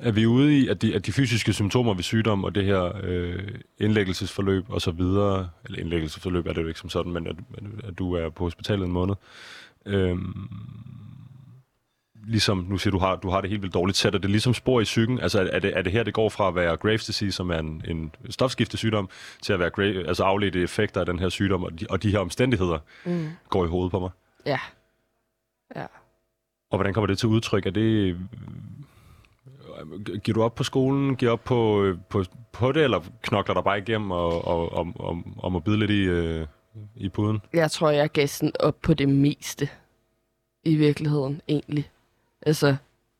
Er vi ude i, at de, at de fysiske symptomer ved sygdom og det her øh, indlæggelsesforløb og så videre, eller indlæggelsesforløb er det jo ikke som sådan, men at, at du er på hospitalet en måned, øh, ligesom, nu siger du, har, du har det helt vildt dårligt, sætter det ligesom spor i psyken? Altså er det, er det her, det går fra at være Graves disease, som er en, en stofskiftesygdom, til at være gra- altså afledte effekter af den her sygdom, og de, og de her omstændigheder Mm. går i hovedet på mig? Ja. Ja. Og hvordan kommer det til udtryk? Er det... Giver du op på skolen? Giver op på, øh, på, på det, eller knokler der bare igennem og, og, og, og, og må bide lidt i, øh, i puden? Jeg tror, jeg gav sådan op på det meste. I virkeligheden, egentlig. Altså,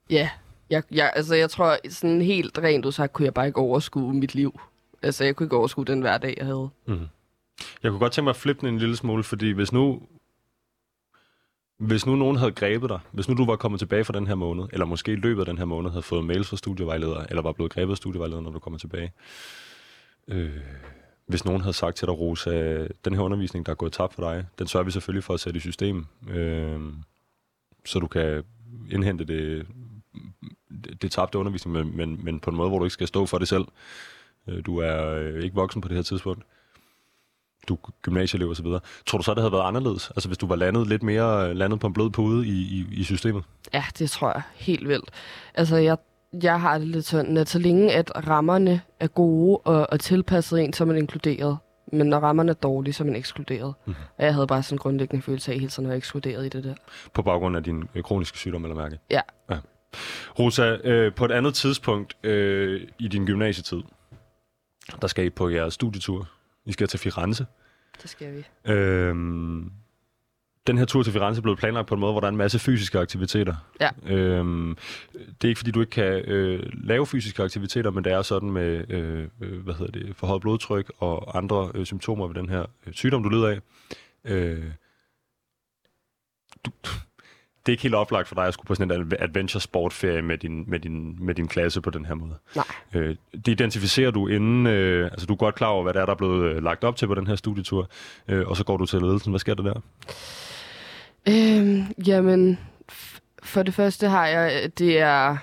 ja. Jeg, jeg, altså, jeg tror, sådan helt rent udsagt, kunne jeg bare ikke overskue mit liv. Altså, jeg kunne ikke overskue den hverdag, jeg havde. Mm. Jeg kunne godt tænke mig at flippe den en lille smule, fordi hvis nu... Hvis nu nogen havde grebet dig, hvis nu du var kommet tilbage fra den her måned, eller måske i løbet af den her måned havde fået mails fra studievejledere, eller var blevet grebet af studievejledere, når du kommer tilbage. Øh, hvis nogen havde sagt til dig, Rosa, den her undervisning, der er gået tabt for dig, den sørger vi selvfølgelig for at sætte i system, øh, så du kan indhente det, det, tabte undervisning, men, men, men på en måde, hvor du ikke skal stå for det selv. Øh, du er øh, ikke voksen på det her tidspunkt du er gymnasieelev og så videre. Tror du så, det havde været anderledes? Altså hvis du var landet lidt mere landet på en blød pude i, i, i systemet? Ja, det tror jeg helt vildt. Altså jeg, jeg har det lidt sådan, at så længe at rammerne er gode og, og tilpasset en, så er man inkluderet. Men når rammerne er dårlige, så er man ekskluderet. Mm. Og jeg havde bare sådan en grundlæggende følelse af, at hele tiden var ekskluderet i det der. På baggrund af din øh, kroniske sygdom, eller mærke? Ja. ja. Rosa, øh, på et andet tidspunkt øh, i din gymnasietid, der skal I på jeres studietur. I skal til Firenze. Det skal vi. Øhm, den her tur til Firenze blevet planlagt på en måde, hvor der er en masse fysiske aktiviteter. Ja. Øhm, det er ikke, fordi du ikke kan øh, lave fysiske aktiviteter, men det er sådan med øh, øh hvad hedder det, forhøjet blodtryk og andre øh, symptomer ved den her øh, sygdom, du lider af. Øh, du, det er ikke helt oplagt for dig at skulle på sådan en adventure sport ferie med din, med din, med din klasse på den her måde. Nej. Øh, det identificerer du inden, øh, altså du er godt klar over, hvad det er, der er blevet øh, lagt op til på den her studietur, øh, og så går du til ledelsen. Hvad sker der der? Øhm, jamen, for det første har jeg, det er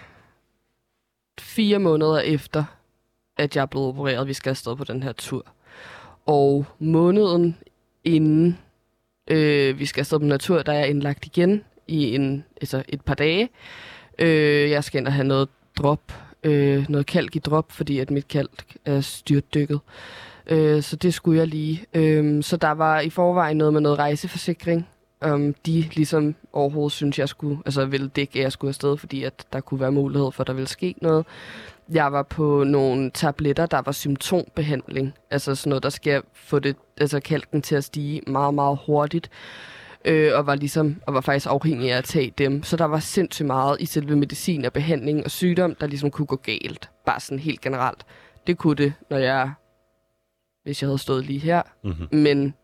fire måneder efter, at jeg er blevet opereret, vi skal afsted på den her tur. Og måneden inden øh, vi skal afsted på den her tur, der er jeg indlagt igen i en, altså et par dage. Øh, jeg skal ind og have noget drop, øh, noget kalk i drop, fordi at mit kalk er styrtdykket. Øh, så det skulle jeg lige. Øh, så der var i forvejen noget med noget rejseforsikring, om de ligesom overhovedet synes, jeg skulle, altså ville dække, at jeg skulle afsted, fordi at der kunne være mulighed for, at der ville ske noget. Jeg var på nogle tabletter, der var symptombehandling. Altså sådan noget, der skal få det, altså kalken til at stige meget, meget hurtigt øh, og var ligesom og var faktisk afhængig af at tage dem. Så der var sindssygt meget i selve medicin og behandling og sygdom, der ligesom kunne gå galt. Bare sådan helt generelt. Det kunne det, når jeg, hvis jeg havde stået lige her. Mm-hmm. Men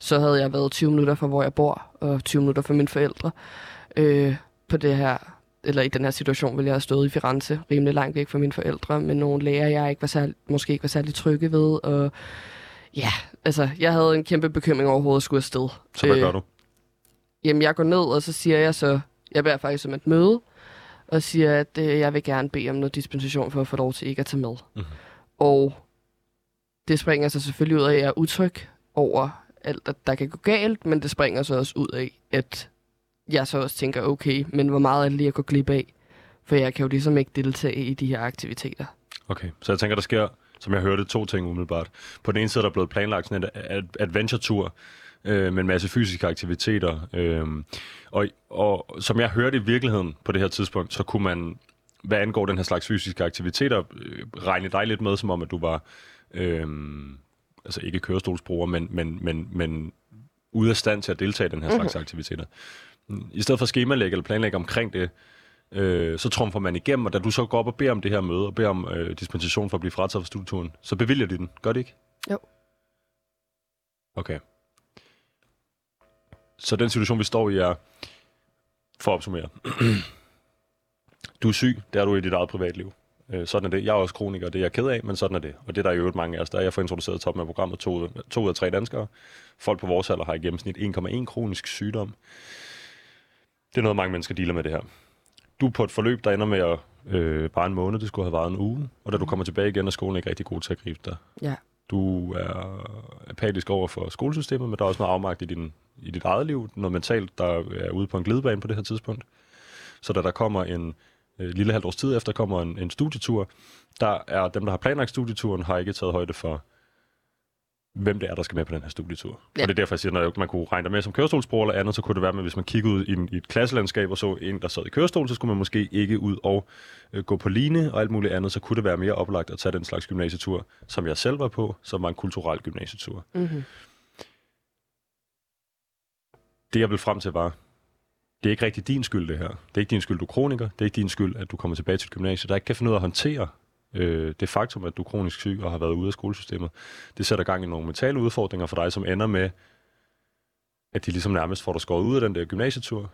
så havde jeg været 20 minutter fra, hvor jeg bor, og 20 minutter fra mine forældre. Øh, på det her, eller i den her situation ville jeg have stået i Firenze, rimelig langt væk fra mine forældre, med nogle læger, jeg ikke var særlig, måske ikke var særlig trygge ved, og ja, altså, jeg havde en kæmpe bekymring overhovedet at skulle afsted. Så hvad øh, gør du? Jamen, jeg går ned, og så siger jeg så, jeg beder faktisk om et møde, og siger, at øh, jeg vil gerne bede om noget dispensation for at få lov til ikke at tage med. Mm-hmm. Og det springer så selvfølgelig ud af, at jeg er utryg over alt, at der kan gå galt, men det springer så også ud af, at jeg så også tænker, okay, men hvor meget er det lige at gå glip af? For jeg kan jo ligesom ikke deltage i de her aktiviteter. Okay, så jeg tænker, der sker, som jeg hørte, to ting umiddelbart. På den ene side er der blevet planlagt sådan en adventure-tur, øh, med en masse fysiske aktiviteter. Øh, og, og som jeg hørte i virkeligheden på det her tidspunkt, så kunne man, hvad angår den her slags fysiske aktiviteter, øh, regne dig lidt med, som om at du var, øh, altså ikke kørestolsbruger, men, men, men, men ude af stand til at deltage i den her slags mm-hmm. aktiviteter. I stedet for skemalægge eller planlægge omkring det, øh, så trumfer man igennem, og da du så går op og beder om det her møde, og beder om øh, dispensation for at blive frataget fra studieturen, så bevilger de den. Gør det ikke? Jo. Okay. Så den situation, vi står i, er, for at opsummere, du er syg, det er du i dit eget privatliv. Øh, sådan er det. Jeg er også kroniker, det er jeg ked af, men sådan er det. Og det er der i øvrigt mange af os. Der er jeg får introduceret toppen af programmet to, to ud af tre danskere. Folk på vores alder har i gennemsnit 1,1 kronisk sygdom. Det er noget, mange mennesker dealer med det her. Du er på et forløb, der ender med at øh, bare en måned, det skulle have været en uge. Og da du kommer tilbage igen, er skolen ikke rigtig god til at gribe dig. Ja. Du er apatisk over for skolesystemet, men der er også noget afmagt i, din, i dit eget liv. Noget mentalt, der er ude på en glidebane på det her tidspunkt. Så da der kommer en øh, lille halvt års tid efter, kommer en, en studietur, der er dem, der har planlagt studieturen, har ikke taget højde for hvem det er, der skal med på den her studietur. Ja. Og det er derfor, jeg siger, når man kunne regne dig med som kørestolsbruger eller andet, så kunne det være, at hvis man kiggede ud i, en, i et klasselandskab og så en, der sad i kørestol, så skulle man måske ikke ud og øh, gå på line og alt muligt andet, så kunne det være mere oplagt at tage den slags gymnasietur, som jeg selv var på, som var en kulturel gymnasietur. Mm-hmm. Det, jeg vil frem til, var, det er ikke rigtig din skyld, det her. Det er ikke din skyld, du er kroniker. Det er ikke din skyld, at du kommer tilbage til et gymnasie, der ikke kan finde ud af at håndtere øh, det faktum, at du er kronisk syg og har været ude af skolesystemet, det sætter gang i nogle mentale udfordringer for dig, som ender med at de ligesom nærmest får dig skåret ud af den der gymnasietur.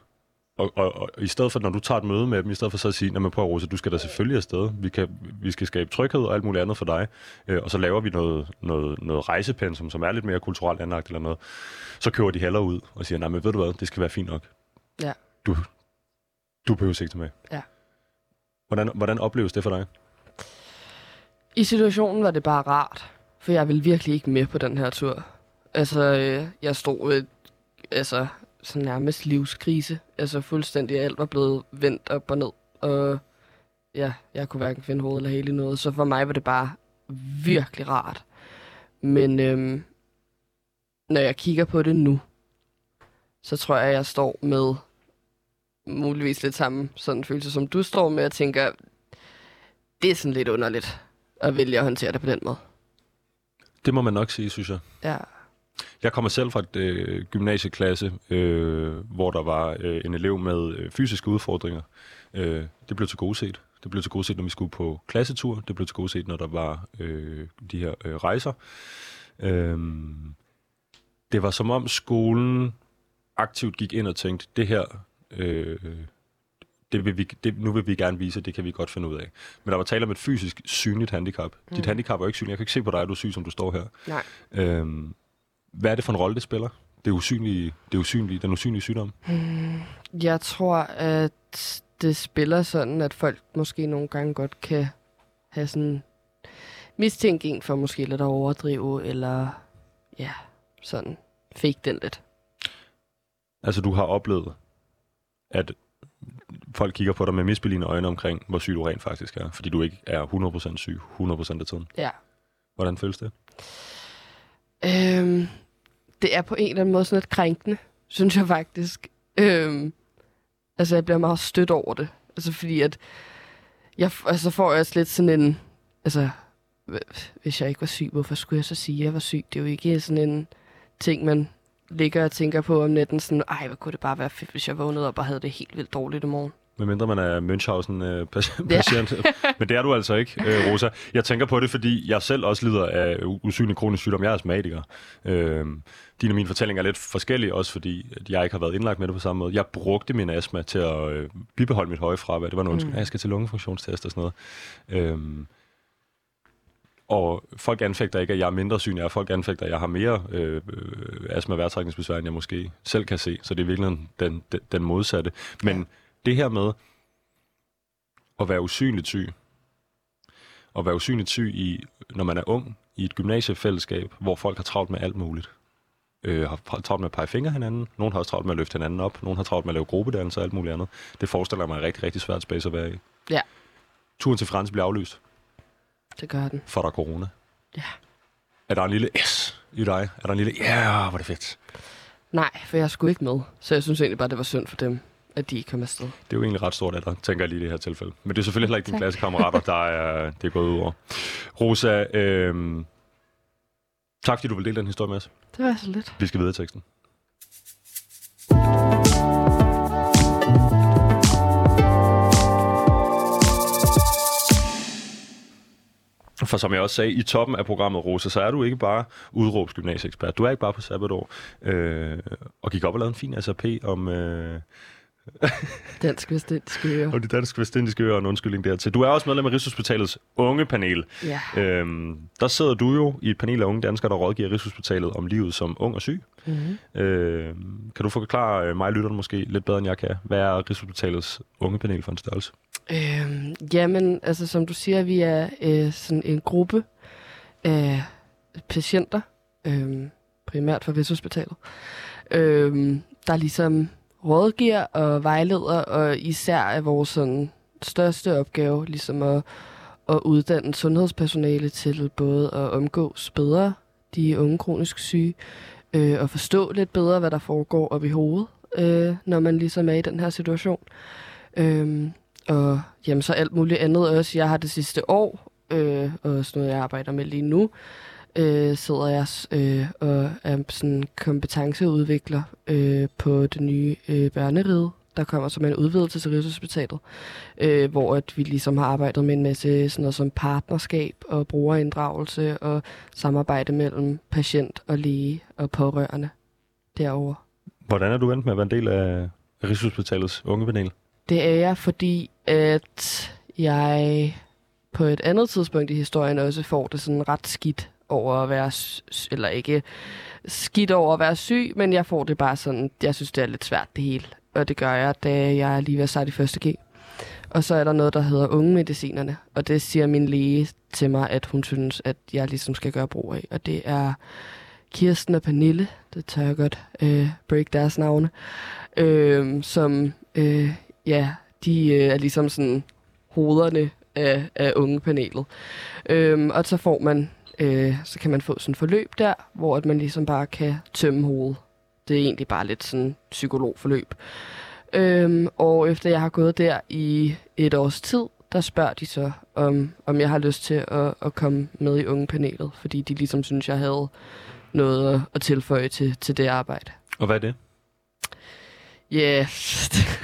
Og, og, og i stedet for, når du tager et møde med dem, i stedet for så at sige, når man prøver Rosa, du skal da selvfølgelig afsted. Vi, kan, vi skal skabe tryghed og alt muligt andet for dig. Øh, og så laver vi noget, noget, noget rejsepensum, som er lidt mere kulturelt anlagt eller noget. Så kører de heller ud og siger, nej, men ved du hvad, det skal være fint nok. Ja. Du, du behøver ikke med. Ja. Hvordan, hvordan opleves det for dig? I situationen var det bare rart, for jeg ville virkelig ikke med på den her tur. Altså, øh, jeg stod et, altså, sådan nærmest livskrise. Altså fuldstændig alt var blevet vendt op og ned. Og ja, jeg kunne hverken finde hovedet eller hele noget. Så for mig var det bare virkelig rart. Men øhm, når jeg kigger på det nu, så tror jeg, at jeg står med muligvis lidt samme sådan følelse, som du står med, og tænker, det er sådan lidt underligt at vælge at håndtere det på den måde. Det må man nok sige, synes jeg. Ja. Jeg kommer selv fra et øh, gymnasieklasse, øh, hvor der var øh, en elev med øh, fysiske udfordringer. Øh, det blev til gode set. Det blev til gode set, når vi skulle på klassetur. Det blev til gode set, når der var øh, de her øh, rejser. Øh, det var som om skolen aktivt gik ind og tænkte, det her, øh, det vil vi, det, nu vil vi gerne vise, det kan vi godt finde ud af. Men der var tale om et fysisk synligt handicap. Mm. Dit handicap er ikke synligt. Jeg kan ikke se på dig, at du er syg, som du står her. Nej. Øh, hvad er det for en rolle, det spiller? Det usynlige, det usynlige, den usynlige sygdom? Mm, jeg tror, at det spiller sådan, at folk måske nogle gange godt kan have sådan mistænking for måske lidt at overdrive, eller ja, sådan fake den lidt. Altså, du har oplevet, at folk kigger på dig med misbeligende øjne omkring, hvor syg du rent faktisk er, fordi du ikke er 100% syg 100% af tiden. Ja. Hvordan føles det? Øhm, det er på en eller anden måde sådan lidt krænkende, synes jeg faktisk. Øhm, altså, jeg bliver meget stødt over det. Altså, fordi at jeg altså, får jeg lidt sådan en... Altså, hvis jeg ikke var syg, hvorfor skulle jeg så sige, at jeg var syg? Det er jo ikke sådan en ting, man ligger og tænker på om natten. Sådan, ej, hvad kunne det bare være fedt, hvis jeg vågnede op og havde det helt vildt dårligt i morgen. Medmindre man er Münchhausen-patient. Øh, ja. Men det er du altså ikke, øh, Rosa. Jeg tænker på det, fordi jeg selv også lider af usynlig kronisk sygdom. Jeg er astmatiker. Øh, din og min fortælling er lidt forskellige, også fordi at jeg ikke har været indlagt med det på samme måde. Jeg brugte min astma til at øh, bibeholde mit høje fravær. Det var noget, mm. jeg skal til lungefunktionstest og sådan noget. Øh, og folk anfægter ikke, at jeg er mindre syg, jeg Folk anfægter, at jeg har mere øh, øh astma og end jeg måske selv kan se. Så det er virkelig den, den, den modsatte. Men ja det her med at være usynligt syg, og være usynligt syg, i, når man er ung, i et gymnasiefællesskab, hvor folk har travlt med alt muligt. Øh, har travlt med at pege fingre hinanden, nogen har også travlt med at løfte hinanden op, nogen har travlt med at lave gruppedannelser og alt muligt andet. Det forestiller mig en rigtig, rigtig svært space at være i. Ja. Turen til Frans bliver aflyst. Det gør den. For der er corona. Ja. Er der en lille S i dig? Er der en lille, ja, yeah, hvor er det fedt? Nej, for jeg skulle ikke med. Så jeg synes egentlig bare, det var synd for dem at de ikke kom afsted. Det er jo egentlig ret stort af dig, tænker jeg lige i det her tilfælde. Men det er selvfølgelig heller ikke dine klassekammerater, der er, det er gået ud over. Rosa, øh, tak fordi du vil dele den historie med os. Det var så lidt. Vi skal videre i teksten. For som jeg også sagde i toppen af programmet, Rosa, så er du ikke bare udråbsgymnasieekspert. Du er ikke bare på sabbatår. Øh, og gik op og lavede en fin SAP om... Øh, Dansk Vestindiske Øer. Og de Dansk Vestindiske Øer, en undskyldning dertil. Du er også medlem af Rigshospitalets unge panel. Ja. Øhm, der sidder du jo i et panel af unge danskere, der rådgiver Rigshospitalet om livet som ung og syg. Mm-hmm. Øhm, kan du forklare øh, mig lytterne måske lidt bedre, end jeg kan? Hvad er Rigshospitalets unge panel for en størrelse? Øhm, jamen, altså som du siger, vi er øh, sådan en gruppe af patienter, øh, primært fra Rigshospitalet, øh, der ligesom rådgiver og vejleder, og især er vores sådan, største opgave ligesom at, at uddanne sundhedspersonale til både at omgås bedre de unge kronisk syge, øh, og forstå lidt bedre, hvad der foregår op i hovedet, øh, når man ligesom er i den her situation. Øh, og jamen, så alt muligt andet også. Jeg har det sidste år, øh, og også noget, jeg arbejder med lige nu, øh, sidder jeg øh, og er sådan kompetenceudvikler øh, på det nye øh, børneride, der kommer som en udvidelse til Rigshospitalet, øh, hvor at vi ligesom har arbejdet med en masse sådan noget som partnerskab og brugerinddragelse og samarbejde mellem patient og læge og pårørende derovre. Hvordan er du endt med at være en del af Rigshospitalets ungepanel? Det er jeg, fordi at jeg på et andet tidspunkt i historien også får det sådan ret skidt over at være, eller ikke skidt over at være syg, men jeg får det bare sådan, jeg synes, det er lidt svært det hele. Og det gør jeg, da jeg er lige ved at starte i første G. Og så er der noget, der hedder ungemedicinerne, og det siger min læge til mig, at hun synes, at jeg ligesom skal gøre brug af. Og det er Kirsten og Pernille, det tør jeg godt øh, break deres navne, øh, som, øh, ja, de øh, er ligesom sådan hovederne af, af ungepanelet. Øh, og så får man, øh, så kan man få sådan et forløb der, hvor at man ligesom bare kan tømme hovedet. Det er egentlig bare lidt sådan psykologforløb. Øhm, og efter jeg har gået der i et års tid, der spørger de så, om, om jeg har lyst til at, at komme med i ungepanelet, fordi de ligesom synes, jeg havde noget at, at tilføje til, til det arbejde. Og hvad er det? Ja,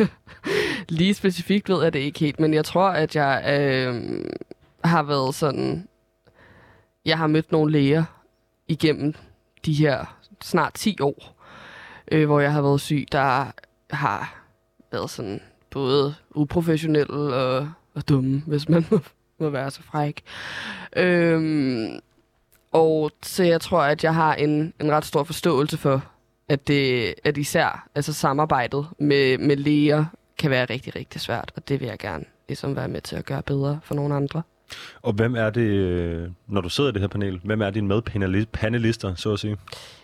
yeah. lige specifikt ved jeg det ikke helt, men jeg tror, at jeg øh, har været sådan... Jeg har mødt nogle læger igennem de her snart 10 år, øh, hvor jeg har været syg, der har været sådan både uprofessionelle og, og dumme, hvis man må, må være så fræk. Øhm, og så jeg tror, at jeg har en, en ret stor forståelse for, at, det, at især altså samarbejdet med, med læger kan være rigtig, rigtig svært, og det vil jeg gerne ligesom være med til at gøre bedre for nogle andre. Og hvem er det, øh, når du sidder i det her panel, hvem er dine medpanelister, så at sige?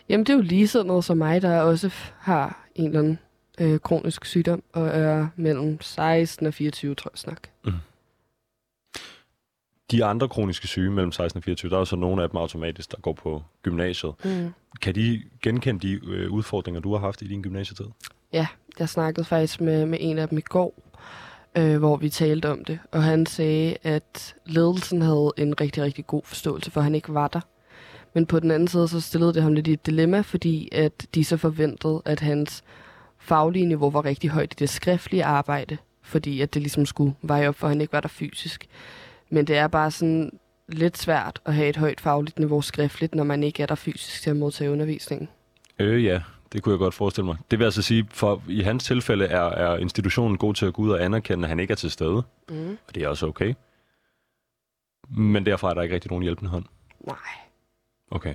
Jamen, det er jo lige sådan noget som mig, der også har en eller anden øh, kronisk sygdom, og er mellem 16 og 24, tror jeg snak. De andre kroniske syge mellem 16 og 24, der er jo så nogle af dem automatisk, der går på gymnasiet. Mm. Kan de genkende de øh, udfordringer, du har haft i din gymnasietid? Ja, jeg snakkede faktisk med, med en af dem i går, øh, hvor vi talte om det, og han sagde, at ledelsen havde en rigtig, rigtig god forståelse for, at han ikke var der. Men på den anden side, så stillede det ham lidt i et dilemma, fordi at de så forventede, at hans faglige niveau var rigtig højt i det skriftlige arbejde, fordi at det ligesom skulle veje op, for at han ikke var der fysisk. Men det er bare sådan lidt svært at have et højt fagligt niveau skriftligt, når man ikke er der fysisk til at modtage undervisningen. Øh ja, det kunne jeg godt forestille mig. Det vil altså sige, for i hans tilfælde er, er institutionen god til at gå ud og anerkende, at han ikke er til stede. Mm. Og det er også okay. Men derfra er der ikke rigtig nogen hjælpende hånd. Nej. Okay.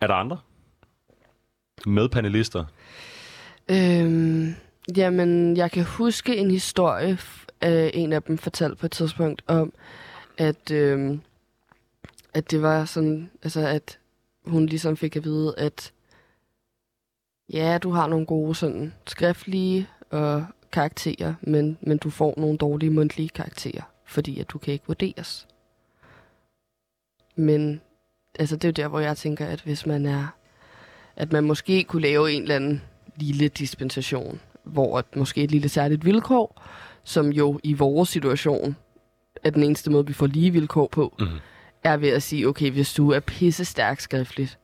Er der andre? Med panelister? Øhm, jamen, jeg kan huske en historie, øh, en af dem fortalte på et tidspunkt om, at, øhm, at det var sådan, altså at hun ligesom fik at vide, at ja, du har nogle gode sådan skriftlige og karakterer, men, men du får nogle dårlige mundtlige karakterer, fordi at du kan ikke vurderes. Men altså, det er jo der, hvor jeg tænker, at hvis man er, at man måske kunne lave en eller anden lille dispensation, hvor at måske et lille særligt vilkår, som jo i vores situation er den eneste måde, vi får lige vilkår på, Mhm. er ved at sige, okay, hvis du er pisse stærk skriftligt,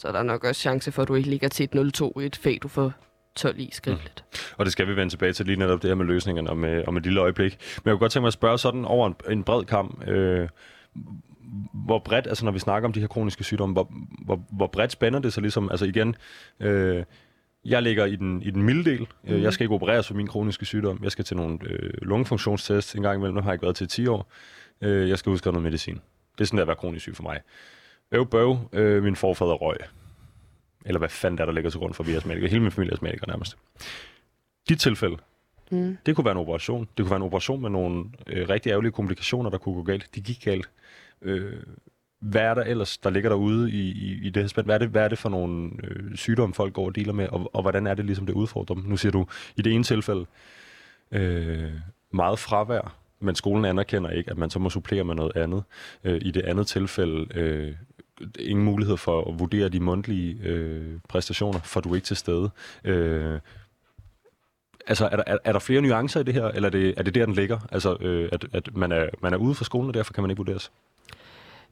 så er der nok også chance for, at du ikke ligger til et 0-2 i et fag, du får 12 i skriftligt. Og det skal vi vende tilbage til lige netop det her med løsningerne om, øh, om et lille øjeblik. Men jeg kunne godt tænke mig at spørge sådan over en, en bred kamp. Øh, hvor bredt, altså når vi snakker om de her kroniske sygdomme, hvor, hvor, hvor bredt spænder det så ligesom? Altså igen, øh, jeg ligger i den, i den milde del. Mm. Mhm. Jeg skal ikke opereres for min kroniske sygdom. Jeg skal til nogle øh, lungefunktionstests en gang imellem. Nu har jeg ikke været til i 10 år. Øh, jeg skal udskrive noget medicin. Det er sådan der at være kronisk syg for mig. Øv bøv, øh, min forfader røg. Eller hvad fanden der, der ligger til grund for, at vi er astmatikere. Hele min familie er astmatikere nærmest. Dit tilfælde, Mm. det kunne være en operation. Det kunne være en operation med nogle øh, rigtig ærgerlige komplikationer, der kunne gå galt. De gik galt. Øh, hvad er der ellers, der ligger derude i, i, i det her spænd? Hvad er det, hvad er det for nogle øh, sygdomme, folk går og dealer med, og, og hvordan er det ligesom, det udfordrer dem? Nu siger du, i det ene tilfælde, øh, meget fravær, men skolen anerkender ikke, at man så må supplere med noget andet. Øh, I det andet tilfælde, øh, ingen mulighed for at vurdere de mundtlige øh, præstationer, for du er ikke til stede. Øh, Altså, er der, er, er der flere nuancer i det her, eller er det, er det der, den ligger? Altså, øh, at, at man, er, man er ude fra skolen, og derfor kan man ikke vurderes?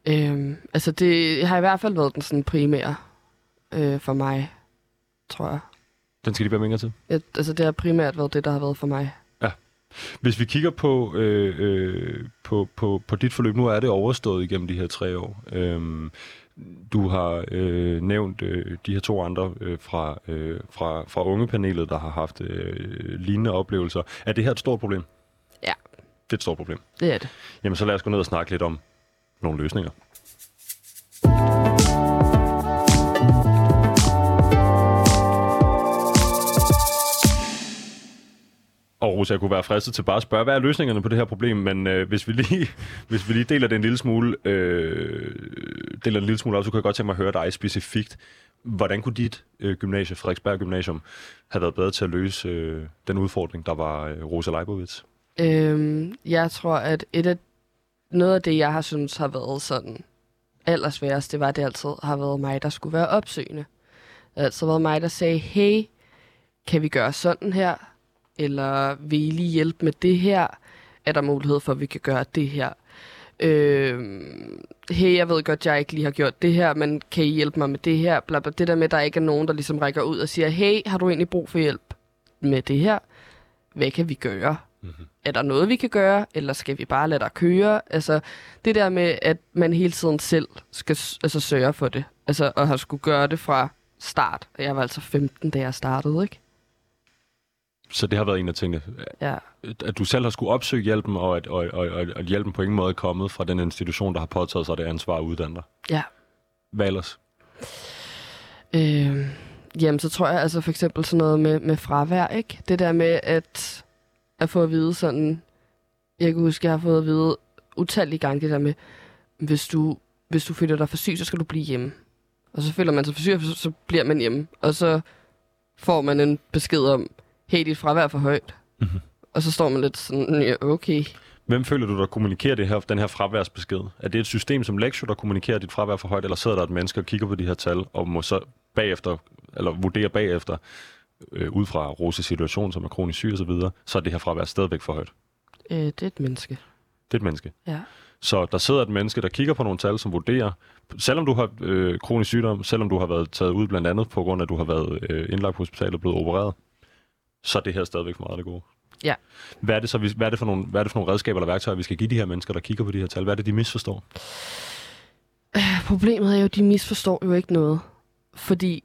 Øhm, altså, det har i hvert fald været den sådan primære øh, for mig, tror jeg. Den skal de være mindre til. jeg. Altså, det har primært været det, der har været for mig. Hvis vi kigger på, øh, øh, på, på, på dit forløb, nu er det overstået igennem de her tre år. Øhm, Du har øh, nævnt øh, de her to andre øh, fra, øh, fra, fra ungepanelet, der har haft øh, lignende oplevelser. Er det her et stort problem? Ja. Det er et stort problem. Det er det. Jamen, så lad os gå ned og snakke lidt om nogle løsninger. Og Rosa, jeg kunne være fristet til bare at spørge, hvad er løsningerne på det her problem, men øh, hvis, vi lige, hvis vi lige deler det en lille smule, øh, deler en lille smule op, så kunne jeg godt tænke mig at høre dig specifikt. Hvordan kunne dit øh, gymnasie, Frederiksberg Gymnasium, have været bedre til at løse øh, den udfordring, der var øh, Rosa Leibovitz? Øhm, jeg tror, at et af, noget af det, jeg har synes har været sådan allersværest, det var, at det altid har været mig, der skulle være opsøgende. Det har altid været mig, der sagde, hey, kan vi gøre sådan her? Eller vil I lige hjælpe med det her? Er der mulighed for, at vi kan gøre det her? Øhm, hey, jeg ved godt, jeg ikke lige har gjort det her, men kan I hjælpe mig med det her? Bla, bla. Det der med, at der ikke er nogen, der ligesom rækker ud og siger, hey, har du egentlig brug for hjælp med det her? Hvad kan vi gøre? Mm-hmm. er der noget, vi kan gøre, eller skal vi bare lade dig køre? Altså, det der med, at man hele tiden selv skal altså, sørge for det, altså, og har skulle gøre det fra start. Jeg var altså 15, da jeg startede, ikke? Så det har været en af tingene. Ja. At du selv har skulle opsøge hjælpen, og at, og, og, og, at hjælpen på ingen måde er kommet fra den institution, der har påtaget sig det ansvar at uddanne dig. Ja. Hvad ellers? Øh, jamen, så tror jeg altså for eksempel sådan noget med, med fravær, ikke? Det der med at, at få at vide sådan... Jeg kan huske, jeg har fået at vide utallige gange det der med, hvis du, hvis du føler dig for syg, så skal du blive hjemme. Og så føler man sig for syg, så, så bliver man hjemme. Og så får man en besked om, hey, dit fravær er for højt. Mhm. Og så står man lidt sådan, ja, okay. Hvem føler du, der kommunikerer det her, den her fraværsbesked? Er det et system som Lexio, der kommunikerer dit fravær for højt, eller sidder der et menneske og kigger på de her tal, og må så bagefter, eller vurdere bagefter, øh, ud fra Roses situation, som er kronisk syg osv., så, så er det her fravær stadigvæk for højt. Øh, det er et menneske. Det er et menneske. Ja. Så der sidder et menneske, der kigger på nogle tal, som vurderer, selvom du har øh, kronisk sygdom, selvom du har været taget ud blandt andet på grund af, at du har været øh, indlagt på hospitalet og blevet opereret, så er det her stadigvæk for meget af det gode. Ja. Hvad er det, så, hvad er det, for nogle, hvad er det for nogle redskaber eller værktøjer, vi skal give de her mennesker, der kigger på de her tal? Hvad er det, de misforstår? Problemet er jo, at de misforstår jo ikke noget. Fordi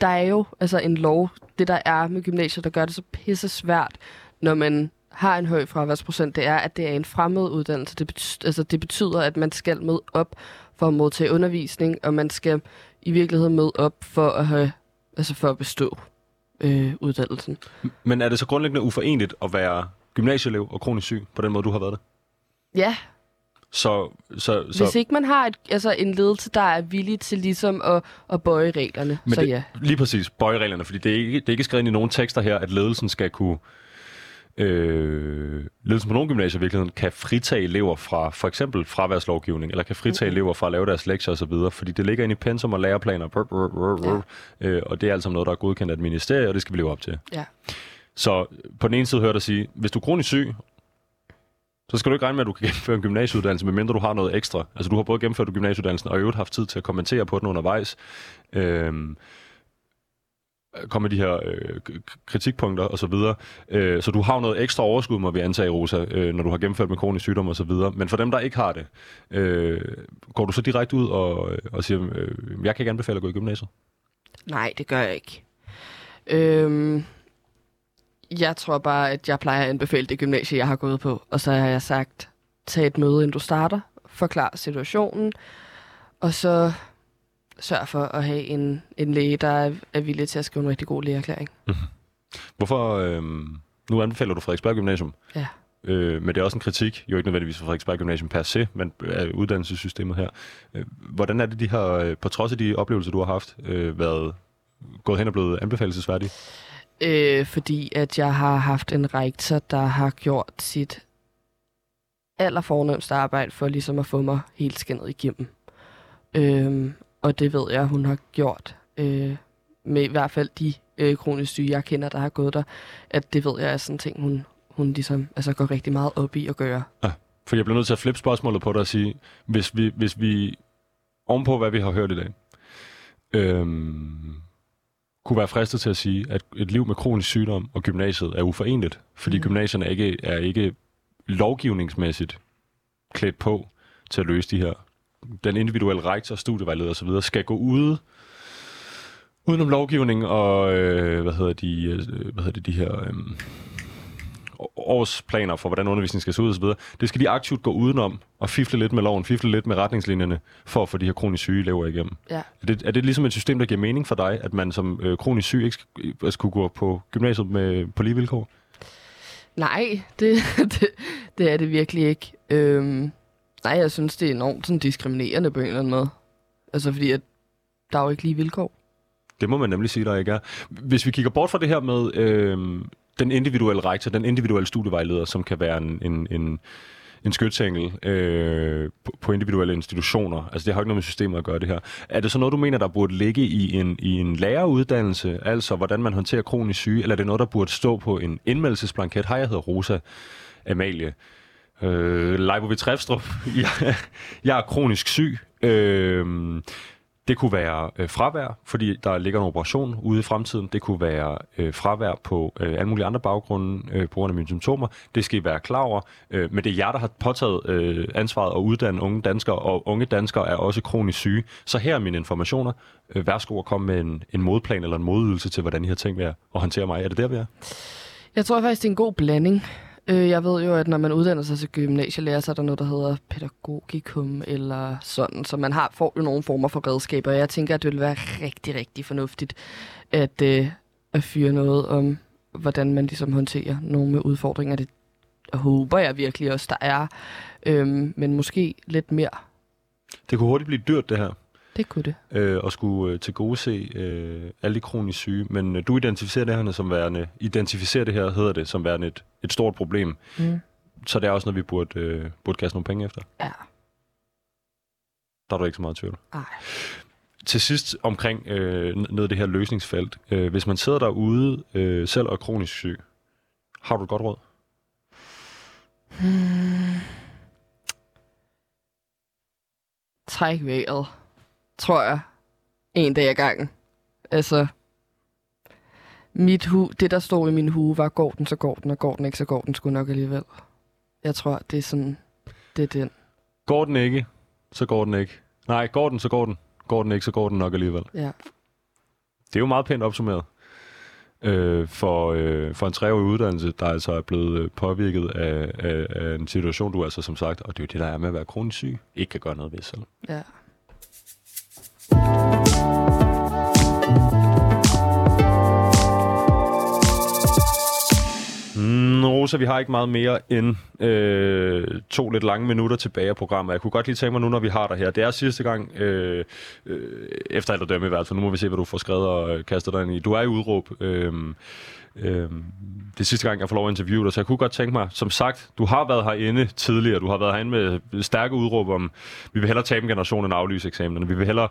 der er jo altså en lov, det der er med gymnasiet, der gør det så pisse svært, når man har en høj fraværsprocent, det er, at det er en fremmed uddannelse. Det, betyder, altså, det betyder, at man skal møde op for at modtage undervisning, og man skal i virkeligheden møde op for at, have, altså for at bestå øh, uddannelsen. Men er det så grundlæggende uforeneligt at være gymnasieelev og kronisk syg på den måde, du har været det? Ja, Så, så, så hvis ikke man har et, altså en ledelse, der er villig til ligesom at, at bøje reglerne, Men så det, ja. Lige præcis, bøjereglerne, fordi det er, ikke, det er ikke skrevet ind i nogen tekster her, at ledelsen skal kunne... Øh, ledelsen på nogle gymnasier i virkeligheden kan fritage elever fra for eksempel fraværslovgivning, eller kan fritage Mhm. elever fra at lave deres lektier osv., fordi det ligger inde i pensum og læreplaner, brr, brr, brr, brr, øh, og det er altså noget, der er godkendt af et ministerie, og det skal vi leve op til. Ja. Så på den ene side hører dig sige, hvis du er kronisk syg, så skal du ikke regne med, at du kan gennemføre en gymnasieuddannelse, medmindre du har noget ekstra. Altså du har både gennemført gymnasieuddannelsen, og i øvrigt haft tid til at kommentere på den undervejs. Øhm, komme med de her øh, kritikpunkter og så videre. Øh, så du har jo noget ekstra overskud, må vi antage, Rosa, øh, når du har gennemført med kronisk sygdom og så videre. Men for dem, der ikke har det, øh, går du så direkte ud og, øh, og siger, øh, jeg kan ikke anbefale at gå i gymnasiet? Nej, det gør jeg ikke. Øhm, jeg tror bare, at jeg plejer at anbefale det gymnasie, jeg har gået på. Og så har jeg sagt, tag et møde, inden du starter. Forklar situationen. Og så sørg for at have en, en læge, der er, er villig til at skrive en rigtig god lægeerklæring. Hvorfor, øh, nu anbefaler du Frederiksberg Gymnasium, Ja. øh, men det er også en kritik, jo ikke nødvendigvis for Frederiksberg Gymnasium per se, men af uddannelsessystemet her. Øh, hvordan er det, de har, øh, på trods af de oplevelser, du har haft, øh, været gået hen og blevet anbefalesværdige? Øh, fordi at jeg har haft en rektor, der har gjort sit allerfornemmeste arbejde for ligesom at få mig helt skinnet igennem. Øhm, og det ved jeg, hun har gjort. Øh, med i hvert fald de øh, kronisk syge, jeg kender, der har gået der. At det ved jeg er sådan en ting, hun, hun ligesom altså går rigtig meget op i at gøre. For jeg bliver nødt til at flippe spørgsmålet på dig og sige, hvis vi, hvis vi ovenpå, hvad vi har hørt i dag, øhm, kunne være fristet til at sige, at et liv med kronisk sygdom og gymnasiet er uforeneligt, fordi mm. Gymnasierne ikke, er ikke lovgivningsmæssigt klædt på til at løse de her den individuelle rektor, studievejleder osv., skal gå ud udenom lovgivning og, øh, hvad hedder de, øh, hvad hedder det, de her... Øh, årsplaner for, hvordan undervisningen skal se ud osv. Det skal de aktivt gå udenom og fifle lidt med loven, fifle lidt med retningslinjerne for at få de her kronisk syge elever igennem. Ja. Er det, er det ligesom et system, der giver mening for dig, at man som øh, kronisk syg ikke skal, øh, skulle gå på gymnasiet med, på lige vilkår? Nej, det, det, det er det virkelig ikke. Øhm, nej, jeg synes, det er enormt sådan, diskriminerende på en eller anden måde. Altså, fordi at der er jo ikke lige vilkår. Det må man nemlig sige, der ikke er. Hvis vi kigger bort fra det her med øh, den individuelle rektor, den individuelle studievejleder, som kan være en, en, en, en skytsengel øh, på, på individuelle institutioner. Altså det har ikke noget med systemet at gøre det her. Er det så noget, du mener, der burde ligge i en, i en læreruddannelse, altså hvordan man håndterer kronisk syge, eller er det noget, der burde stå på en indmeldelsesblanket? Hej, jeg hedder Rosa Amalie. Øh, Leibovitz Refstrup. jeg, jeg er kronisk syg. Øh, det kunne være øh, fravær, fordi der ligger en operation ude i fremtiden. Det kunne være øh, fravær på øh, alle mulige andre baggrunde øh, på grund af mine symptomer. Det skal I være klar over. Øh, men det er jer, der har påtaget øh, ansvaret at uddanne unge danskere, og unge danskere er også kronisk syge. Så her er mine informationer. Øh, værsgo at komme med en, en modplan eller en modydelse til, hvordan I har tænkt jer at håndtere mig. Er det der, vi er? Jeg tror faktisk, det er en god blanding. Øh, jeg ved jo, at når man uddanner sig til gymnasielærer, så er der noget, der hedder pædagogikum eller sådan. Så man har, får jo nogle former for redskaber. Jeg tænker, at det vil være rigtig, rigtig fornuftigt at, øh, at fyre noget om, hvordan man ligesom håndterer nogle med udfordringer. Det håber jeg virkelig også, der er. Øhm, men måske lidt mere. Det kunne hurtigt blive dyrt, det her. Det kunne det. øh, og skulle øh, til gode se øh, alle de kronisk syge. Men øh, du identificerer det her som værende, identificerer det her, hedder det, som værende et, et stort problem. Mm. Så det er også noget, vi burde, øh, burde kaste nogle penge efter. Ja. Der er du ikke så meget tvivl. Ej. Til sidst omkring øh, ned det her løsningsfelt. Øh, hvis man sidder derude øh, selv og er kronisk syg, har du et godt råd? Hmm. Træk vejret, tror jeg. En dag ad gangen. Altså, mit hu det der stod i min hue var, går den, så går den, og går den ikke, så går den sgu nok alligevel. Jeg tror, det er sådan, det er den. Går den ikke, så går den ikke. Nej, går den, så går den. Går den ikke, så går den nok alligevel. Ja. Det er jo meget pænt opsummeret. Øh, for, øh, for en treårig uddannelse, der altså er blevet øh, påvirket af, af, af en situation, du altså som sagt, og det er jo det, der er med at være kronisk syg, ikke kan gøre noget ved selv. Ja. Rosa, vi har ikke meget mere end øh, to lidt lange minutter tilbage af programmet. Jeg kunne godt lige tænke mig nu, når vi har dig her. Det er sidste gang, øh, øh, efter alt at dømme i hvert fald. Nu må vi se, hvad du får skrevet og øh, kastet dig ind i. Du er i udråb. Øh, øh, det er sidste gang, jeg får lov at interviewe dig, så jeg kunne godt tænke mig, som sagt, du har været herinde tidligere. Du har været herinde med stærke udråb om, vi vil hellere tabe en generation end aflyse eksamenerne. Vi vil hellere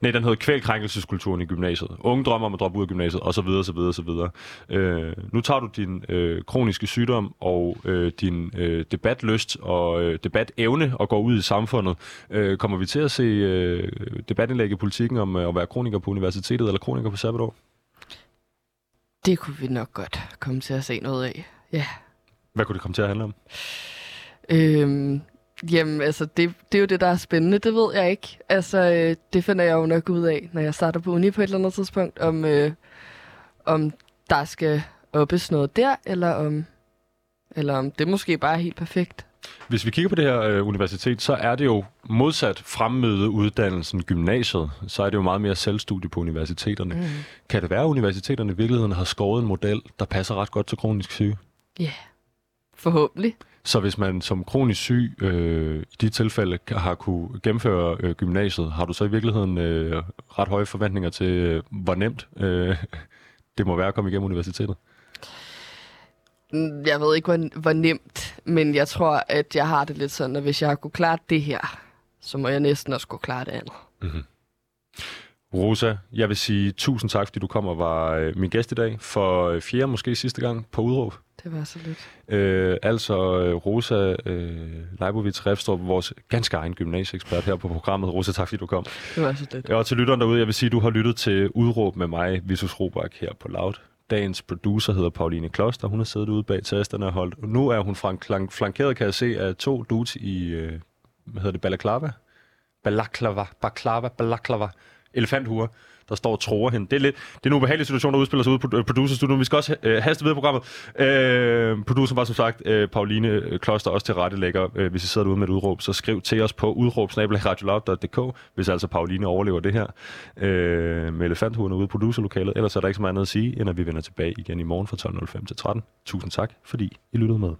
Nej, den hedder kvæl-krænkelseskulturen i gymnasiet. Unge drømmer om at droppe ud af gymnasiet, og så videre, så videre, så videre. Øh, nu tager du din øh, kroniske sygdom og øh, din øh, debatlyst og øh, debatevne og går ud i samfundet. Øh, kommer vi til at se øh, debatindlæg i politikken om øh, at være kroniker på universitetet eller kroniker på sabbatår? Det kunne vi nok godt komme til at se noget af. Ja. Hvad kunne det komme til at handle om? Øhm, jamen, altså, det, det er jo det, der er spændende. Det ved jeg ikke. Altså, øh, det finder jeg jo nok ud af, når jeg starter på uni på et eller andet tidspunkt, om, øh, om der skal oppes noget der, eller om, eller om det måske bare er helt perfekt. Hvis vi kigger på det her øh, universitet, så er det jo modsat fremmødeuddannelsen gymnasiet, så er det jo meget mere selvstudie på universiteterne. Mm. Kan det være, at universiteterne i virkeligheden har skåret en model, der passer ret godt til kronisk syge? Ja, yeah. forhåbentlig. Så hvis man som kronisk syg øh, i de tilfælde har kunne gennemføre øh, gymnasiet, har du så i virkeligheden øh, ret høje forventninger til, øh, hvor nemt øh, det må være at komme igennem universitetet? Mm, Jeg ved ikke, hvor, hvor nemt, men jeg tror, at jeg har det lidt sådan, at hvis jeg har kunne klare det her, så må jeg næsten også kunne klare det andet. Mm-hmm. Rosa, jeg vil sige tusind tak, fordi du kom og var øh, min gæst i dag for øh, fjerde, måske sidste gang på Udråb. Det var så lidt. Øh, altså øh, Rosa øh, Leibovitz Refstrup, vores ganske egen gymnasieekspert her på programmet. Rosa, tak fordi du kom. Det var så lidt. Og til lytteren derude, jeg vil sige, at du har lyttet til Udråb med mig, Vitus Robak, her på Loud. Dagens producer hedder Pauline Kloster. Hun har siddet ude bag tasterne og holdt. Nu er hun flank- flankeret, kan jeg se, af to dudes i, øh, hvad hedder det, balaclava? balaklava, baklava, balaklava, elefanthuer, der står og tror hende. Det er, lidt, det er en ubehagelig situation, der udspiller sig ude på producerstudiet, men Vi skal også øh, haste videre programmet. Øh, producer var som sagt øh, Pauline øh, Kloster, også til rettelægger. Øh, hvis I sidder derude med et udråb, så skriv til os på udråb hvis altså Pauline overlever det her øh, med elefanthuerne ude i producerlokalet. Ellers er der ikke så meget andet at sige, end at vi vender tilbage igen i morgen fra 12.05 til 13. Tusind tak, fordi I lyttede med.